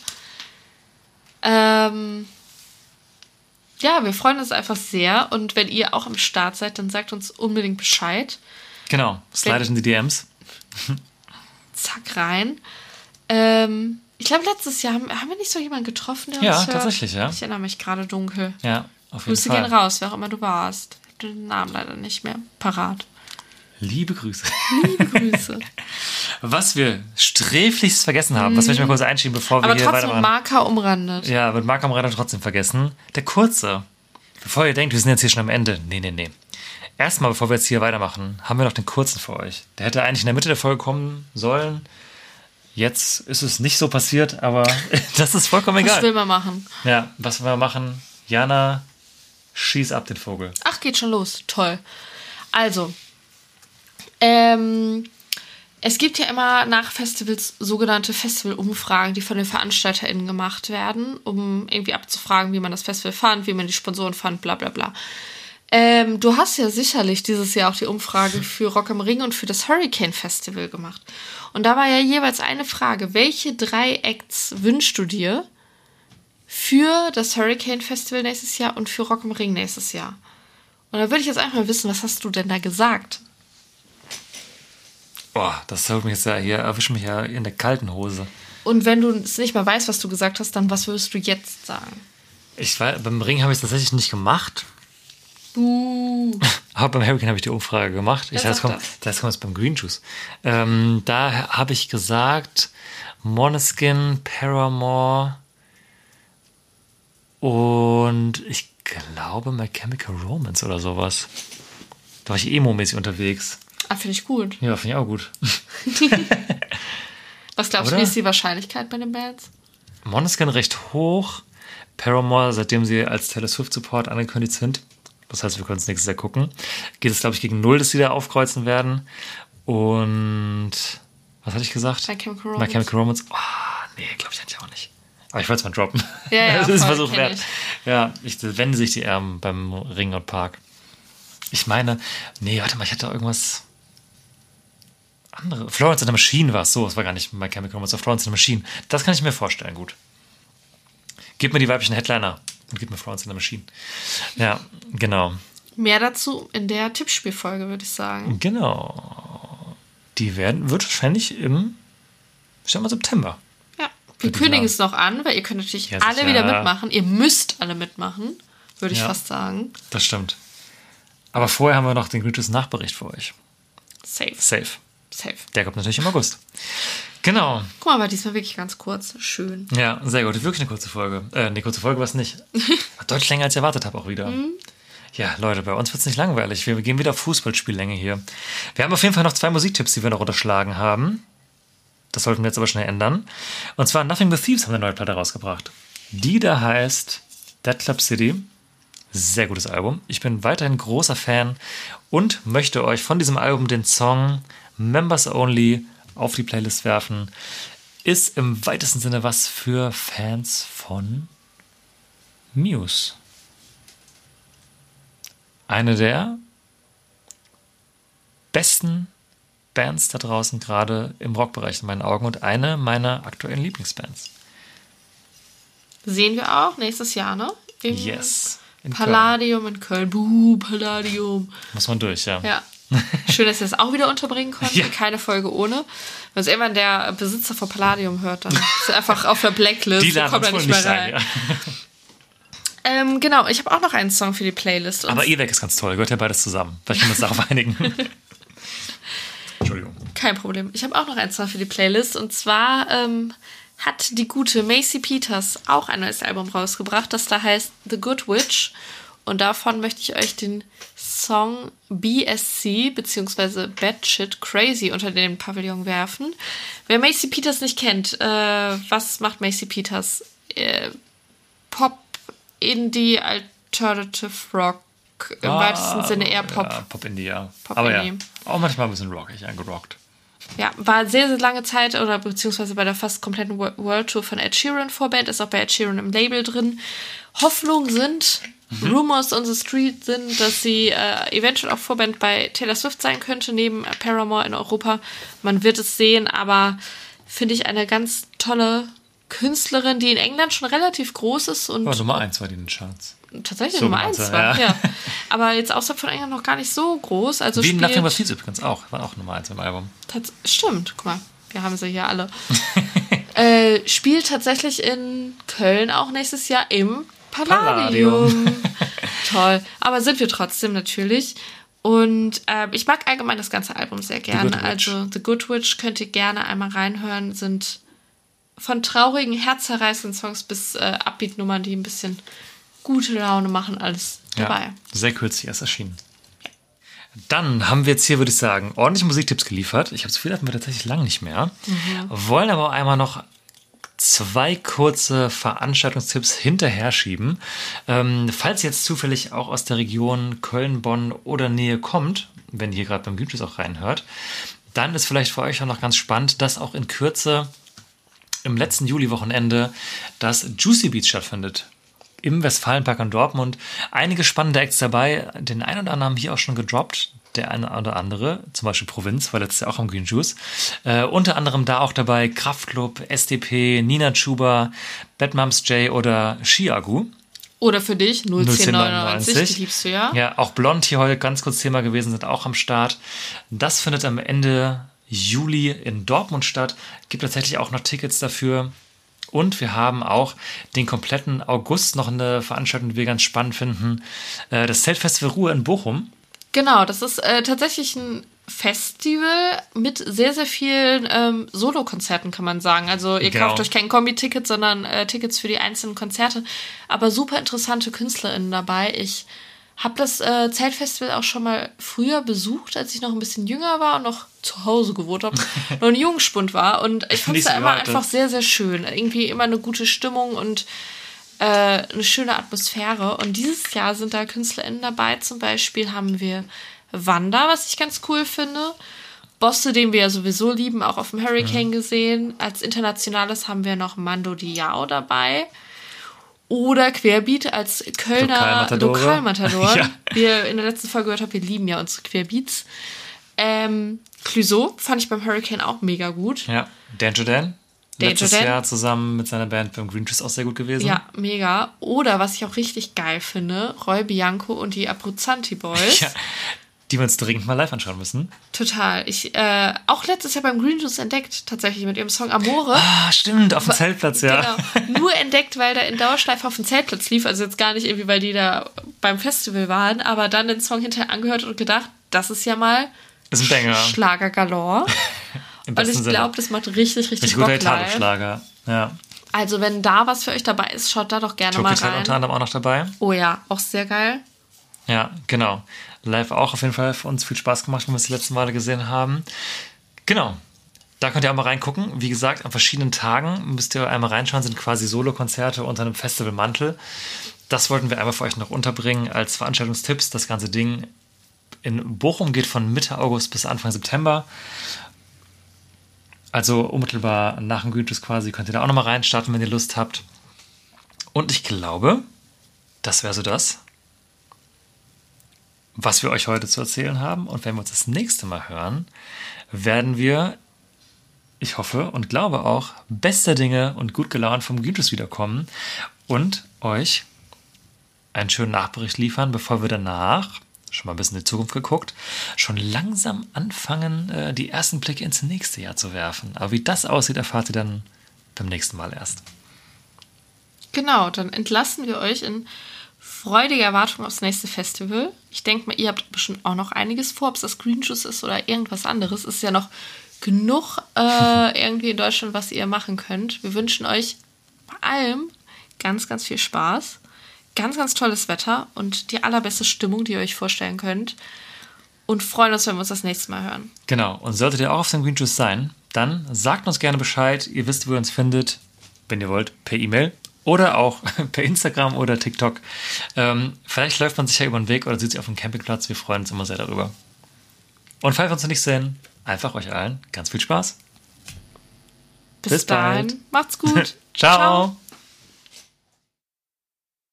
Ähm, ja, wir freuen uns einfach sehr. Und wenn ihr auch am Start seid, dann sagt uns unbedingt Bescheid. Genau, slidet in die DMs. Zack rein. Ähm, ich glaube, letztes Jahr haben, haben wir nicht so jemanden getroffen, der Ja, uns hört? tatsächlich, ja. Ich erinnere mich gerade dunkel. Ja, auf jeden Grüße Fall. gehen raus, wer auch immer du warst. Ich habe den Namen leider nicht mehr parat. Liebe Grüße. Liebe Grüße. Was wir sträflichst vergessen haben, was möchte ich mal kurz einschieben, bevor wir Aber hier trotzdem weitermachen. Marker umrandet. Ja, mit Mark am Radar trotzdem vergessen. Der kurze. Bevor ihr denkt, wir sind jetzt hier schon am Ende. Nee, nee, nee. Erstmal, bevor wir jetzt hier weitermachen, haben wir noch den kurzen für euch. Der hätte eigentlich in der Mitte der Folge kommen sollen. Jetzt ist es nicht so passiert, aber das ist vollkommen Was will egal. man machen? Ja, was wir machen. Jana, schieß ab den Vogel. Ach, geht schon los. Toll. Also, ähm, es gibt ja immer nach Festivals sogenannte Festivalumfragen, die von den VeranstalterInnen gemacht werden, um irgendwie abzufragen, wie man das Festival fand, wie man die Sponsoren fand, bla bla bla. Ähm, du hast ja sicherlich dieses Jahr auch die Umfrage für Rock am Ring und für das Hurricane Festival gemacht. Und da war ja jeweils eine Frage, welche drei Acts wünschst du dir für das Hurricane Festival nächstes Jahr und für Rock am Ring nächstes Jahr? Und da würde ich jetzt einfach mal wissen, was hast du denn da gesagt? Boah, das holt mich jetzt ja hier, erwischt mich ja in der kalten Hose. Und wenn du es nicht mehr weißt, was du gesagt hast, dann was würdest du jetzt sagen? Ich war, beim Ring habe ich es tatsächlich nicht gemacht. Buh. Aber beim Hurricane habe ich die Umfrage gemacht. Ich das kommt, das kommt jetzt beim Green Juice. Ähm, da habe ich gesagt, Moneskin, Paramore und ich glaube My Chemical Romance oder sowas. Da war ich emo-mäßig unterwegs. Ah, finde ich gut. Ja, finde ich auch gut. Was glaubst du, wie ist die Wahrscheinlichkeit bei den Bands? Moneskin recht hoch. Paramore, seitdem sie als Taylor Swift Support angekündigt sind, das heißt, wir können es nächstes Jahr gucken, geht es, glaube ich, gegen null, dass sie da aufkreuzen werden. Und was hatte ich gesagt? My Chemical My Romance. Chemical Romance. Oh, nee, glaube ich eigentlich auch nicht. Aber ich wollte es mal droppen. Ja, ja, das ist ein Versuch wert. ich. Ja, ich wende sich die Ärmel beim Ring und Park. Ich meine, nee, warte mal, ich hatte irgendwas andere. Florence and the Machine war es so, es war gar nicht My Chemical Romance, Florence and the Machine. Das kann ich mir vorstellen, gut. Gib mir die weiblichen Headliner und gib mir Florence and the Machine. Ja, genau. Mehr dazu in der Tippspielfolge, würde ich sagen. Genau. Die werden, wird wahrscheinlich im, ich sag mal, September. Ja. Wir kündigen es noch an, weil ihr könnt natürlich Ja, alle wieder mitmachen. Ihr müsst alle mitmachen, würde ich Ja. fast sagen. Das stimmt. Aber vorher haben wir noch den Gütes Nachbericht für euch. Safe. Safe. Safe. Der kommt natürlich im August. Genau. Guck mal, war diesmal wirklich ganz kurz. Schön. Ja, sehr gut. Wirklich eine kurze Folge. Äh, eine kurze Folge war es nicht. Deutlich länger, als ich erwartet habe, auch wieder. Ja, Leute, bei uns wird es nicht langweilig. Wir gehen wieder auf Fußballspiellänge hier. Wir haben auf jeden Fall noch zwei Musiktipps, die wir noch unterschlagen haben. Das sollten wir jetzt aber schnell ändern. Und zwar Nothing But Thieves haben eine neue Platte rausgebracht. Die da heißt Dead Club City. Sehr gutes Album. Ich bin weiterhin großer Fan und möchte euch von diesem Album den Song Members Only auf die Playlist werfen. Ist im weitesten Sinne was für Fans von Muse. Eine der besten Bands da draußen, gerade im Rockbereich in meinen Augen und eine meiner aktuellen Lieblingsbands. Sehen wir auch nächstes Jahr, ne? Im Yes. In Köln. Palladium in Köln. Buh, Palladium. Muss man durch, ja. Ja. Schön, dass ihr das auch wieder unterbringen konnten. Ja. Keine Folge ohne. Wenn es irgendwann der Besitzer von Palladium hört, dann ist er einfach auf der Blacklist. Die laden kommt nicht mehr ein. rein. Ja. Ähm, genau, ich habe auch noch einen Song für die Playlist. Aber Ewek ist ganz toll, gehört ja beides zusammen. Vielleicht können wir uns darauf einigen. Entschuldigung. Kein Problem. Ich habe auch noch einen Song für die Playlist. Und zwar ähm, hat die gute Macy Peters auch ein neues Album rausgebracht, das da heißt The Good Witch. Und davon möchte ich euch den Song BSC bzw. Batshit Crazy unter den Pavillon werfen. Wer Macy Peters nicht kennt, äh, was macht Macy Peters? Äh, Pop, Indie, Alternative Rock, im weitesten Sinne eher Pop. Ah, Ja, Pop Indie, ja. Pop Aber ja, Indie. auch manchmal ein bisschen rockig, angerockt. Ja, war sehr, sehr lange Zeit oder beziehungsweise bei der fast kompletten Wo- World Tour von Ed Sheeran Vorband, ist auch bei Ed Sheeran im Label drin. Hoffnungen sind, Rumors on the Street sind, dass sie äh, eventuell auch Vorband bei Taylor Swift sein könnte, neben Paramore in Europa. Man wird es sehen, aber finde ich eine ganz tolle Künstlerin, die in England schon relativ groß ist und Aber Nummer eins war die in den Charts. tatsächlich So Nummer meinst eins du, war. ja. Ja. Aber jetzt außerhalb von England noch gar nicht so groß. Also Wie Nothing But Thieves übrigens auch. War auch Nummer eins im Album. Tats Stimmt, guck mal, wir haben sie hier alle. äh, spielt tatsächlich in Köln auch nächstes Jahr im Palladium. Toll. Aber sind wir trotzdem natürlich. Und äh, ich mag allgemein das ganze Album sehr gerne. Also The Good Witch könnt ihr gerne einmal reinhören. Sind von traurigen, herzerreißenden Songs bis äh, Upbeat-Nummern, die ein bisschen gute Laune machen, alles dabei. Ja, sehr kürzlich erst erschienen. Dann haben wir jetzt hier, würde ich sagen, ordentliche Musiktipps geliefert. Ich habe das Gefühl, hatten wir tatsächlich lange nicht mehr. Wollen aber auch einmal noch zwei kurze Veranstaltungstipps hinterher schieben. Ähm, falls ihr jetzt zufällig auch aus der Region Köln, Bonn oder Nähe kommt, wenn ihr hier gerade beim Gütes auch reinhört, dann ist vielleicht für euch auch noch ganz spannend, dass auch in Kürze im letzten Juli-Wochenende das Juicy Beats stattfindet. Im Westfalenpark in Dortmund. Einige spannende Acts dabei. Den einen oder anderen haben hier auch schon gedroppt. Der eine oder andere, zum Beispiel Provinz, war letztes Jahr auch am Green Juice. Äh, unter anderem da auch dabei Kraftklub, SDP, Nina Chuba, Bad Moms J oder Shiagu. Oder für dich 01099, 01099. die liebst du ja. Ja, auch Blond hier heute ganz kurz Thema gewesen, sind auch am Start. Das findet am Ende Juli in Dortmund statt. Gibt tatsächlich auch noch Tickets dafür. Und wir haben auch den kompletten August noch eine Veranstaltung, die wir ganz spannend finden. Äh, Das Zeltfestival Ruhe in Bochum. Genau, das ist äh, tatsächlich ein Festival mit sehr, sehr vielen ähm, Solo-Konzerten, kann man sagen. Also ihr Genau. kauft euch kein Kombi-Ticket, sondern äh, Tickets für die einzelnen Konzerte. Aber super interessante KünstlerInnen dabei. Ich habe das äh, Zeltfestival auch schon mal früher besucht, als ich noch ein bisschen jünger war und noch zu Hause gewohnt habe, noch ein Jungspund war. Und ich fand es da immer einfach das- sehr, sehr schön. Irgendwie immer eine gute Stimmung und äh, eine schöne Atmosphäre. Und dieses Jahr sind da KünstlerInnen dabei. Zum Beispiel haben wir Wanda, was ich ganz cool finde. Bosse, den wir ja sowieso lieben, auch auf dem Hurricane gesehen. Als internationales haben wir noch Mando Diao dabei. Oder Querbeat als Kölner. Lokalmatador. Ja. Wie ihr in der letzten Folge gehört habt, wir lieben ja unsere Querbeats. Ähm, Clouseau fand ich beim Hurricane auch mega gut. Ja, Danger Dan. Danger Letztes Dan. Jahr zusammen mit seiner Band beim Green Juice auch sehr gut gewesen. Ja, mega. Oder was ich auch richtig geil finde, Roy Bianco und die Abruzzanti Boys. Ja, die wir uns dringend mal live anschauen müssen. Total. Ich, äh, auch letztes Jahr beim Green Juice entdeckt, tatsächlich mit ihrem Song Amore. Ah, stimmt, auf dem Zeltplatz, ja. Genau. Nur entdeckt, weil der in Dauerschleife auf dem Zeltplatz lief. Also jetzt gar nicht irgendwie, weil die da beim Festival waren, aber dann den Song hinterher angehört und gedacht, das ist ja mal Ist ein Banger. Schlager galore. Im Und ich glaube, das macht richtig, richtig Richtig Bock guter. Italo-Schlager. Ja. Also wenn da was für euch dabei ist, schaut da doch gerne mal Tokitel rein. unter anderem auch noch dabei. Oh ja, auch sehr geil. Ja, genau. Live auch auf jeden Fall für uns viel Spaß gemacht, wenn wir es die letzten Male gesehen haben. Genau. Da könnt ihr auch mal reingucken. Wie gesagt, an verschiedenen Tagen müsst ihr einmal reinschauen, sind quasi Solo-Konzerte unter einem Festivalmantel. Das wollten wir einmal für euch noch unterbringen als Veranstaltungstipps. Das ganze Ding in Bochum geht von Mitte August bis Anfang September. Also unmittelbar nach dem Gütes quasi könnt ihr da auch nochmal reinstarten, wenn ihr Lust habt. Und ich glaube, das wäre so das, was wir euch heute zu erzählen haben. Und wenn wir uns das nächste Mal hören, werden wir, ich hoffe und glaube auch, bester Dinge und gut gelaunt vom Gütes wiederkommen und euch einen schönen Nachbericht liefern, bevor wir danach, schon mal ein bisschen in die Zukunft geguckt, schon langsam anfangen, äh, die ersten Blicke ins nächste Jahr zu werfen. Aber wie das aussieht, erfahrt ihr dann beim nächsten Mal erst. Genau, dann entlassen wir euch in freudiger Erwartung aufs nächste Festival. Ich denke mal, ihr habt bestimmt auch noch einiges vor, ob es das Juice ist oder irgendwas anderes. Ist ja noch genug äh, irgendwie in Deutschland, was ihr machen könnt. Wir wünschen euch bei allem ganz, ganz viel Spaß, ganz, ganz tolles Wetter und die allerbeste Stimmung, die ihr euch vorstellen könnt. Und freuen uns, wenn wir uns das nächste Mal hören. Genau. Und solltet ihr auch auf dem Green Juice sein, dann sagt uns gerne Bescheid. Ihr wisst, wo ihr uns findet, wenn ihr wollt, per E-Mail oder auch per Instagram oder TikTok. Ähm, vielleicht läuft man sich ja über den Weg oder sieht sich auf dem Campingplatz. Wir freuen uns immer sehr darüber. Und falls wir uns noch nicht sehen, einfach euch allen ganz viel Spaß. Bis, Bis bald. dahin, macht's gut. Ciao.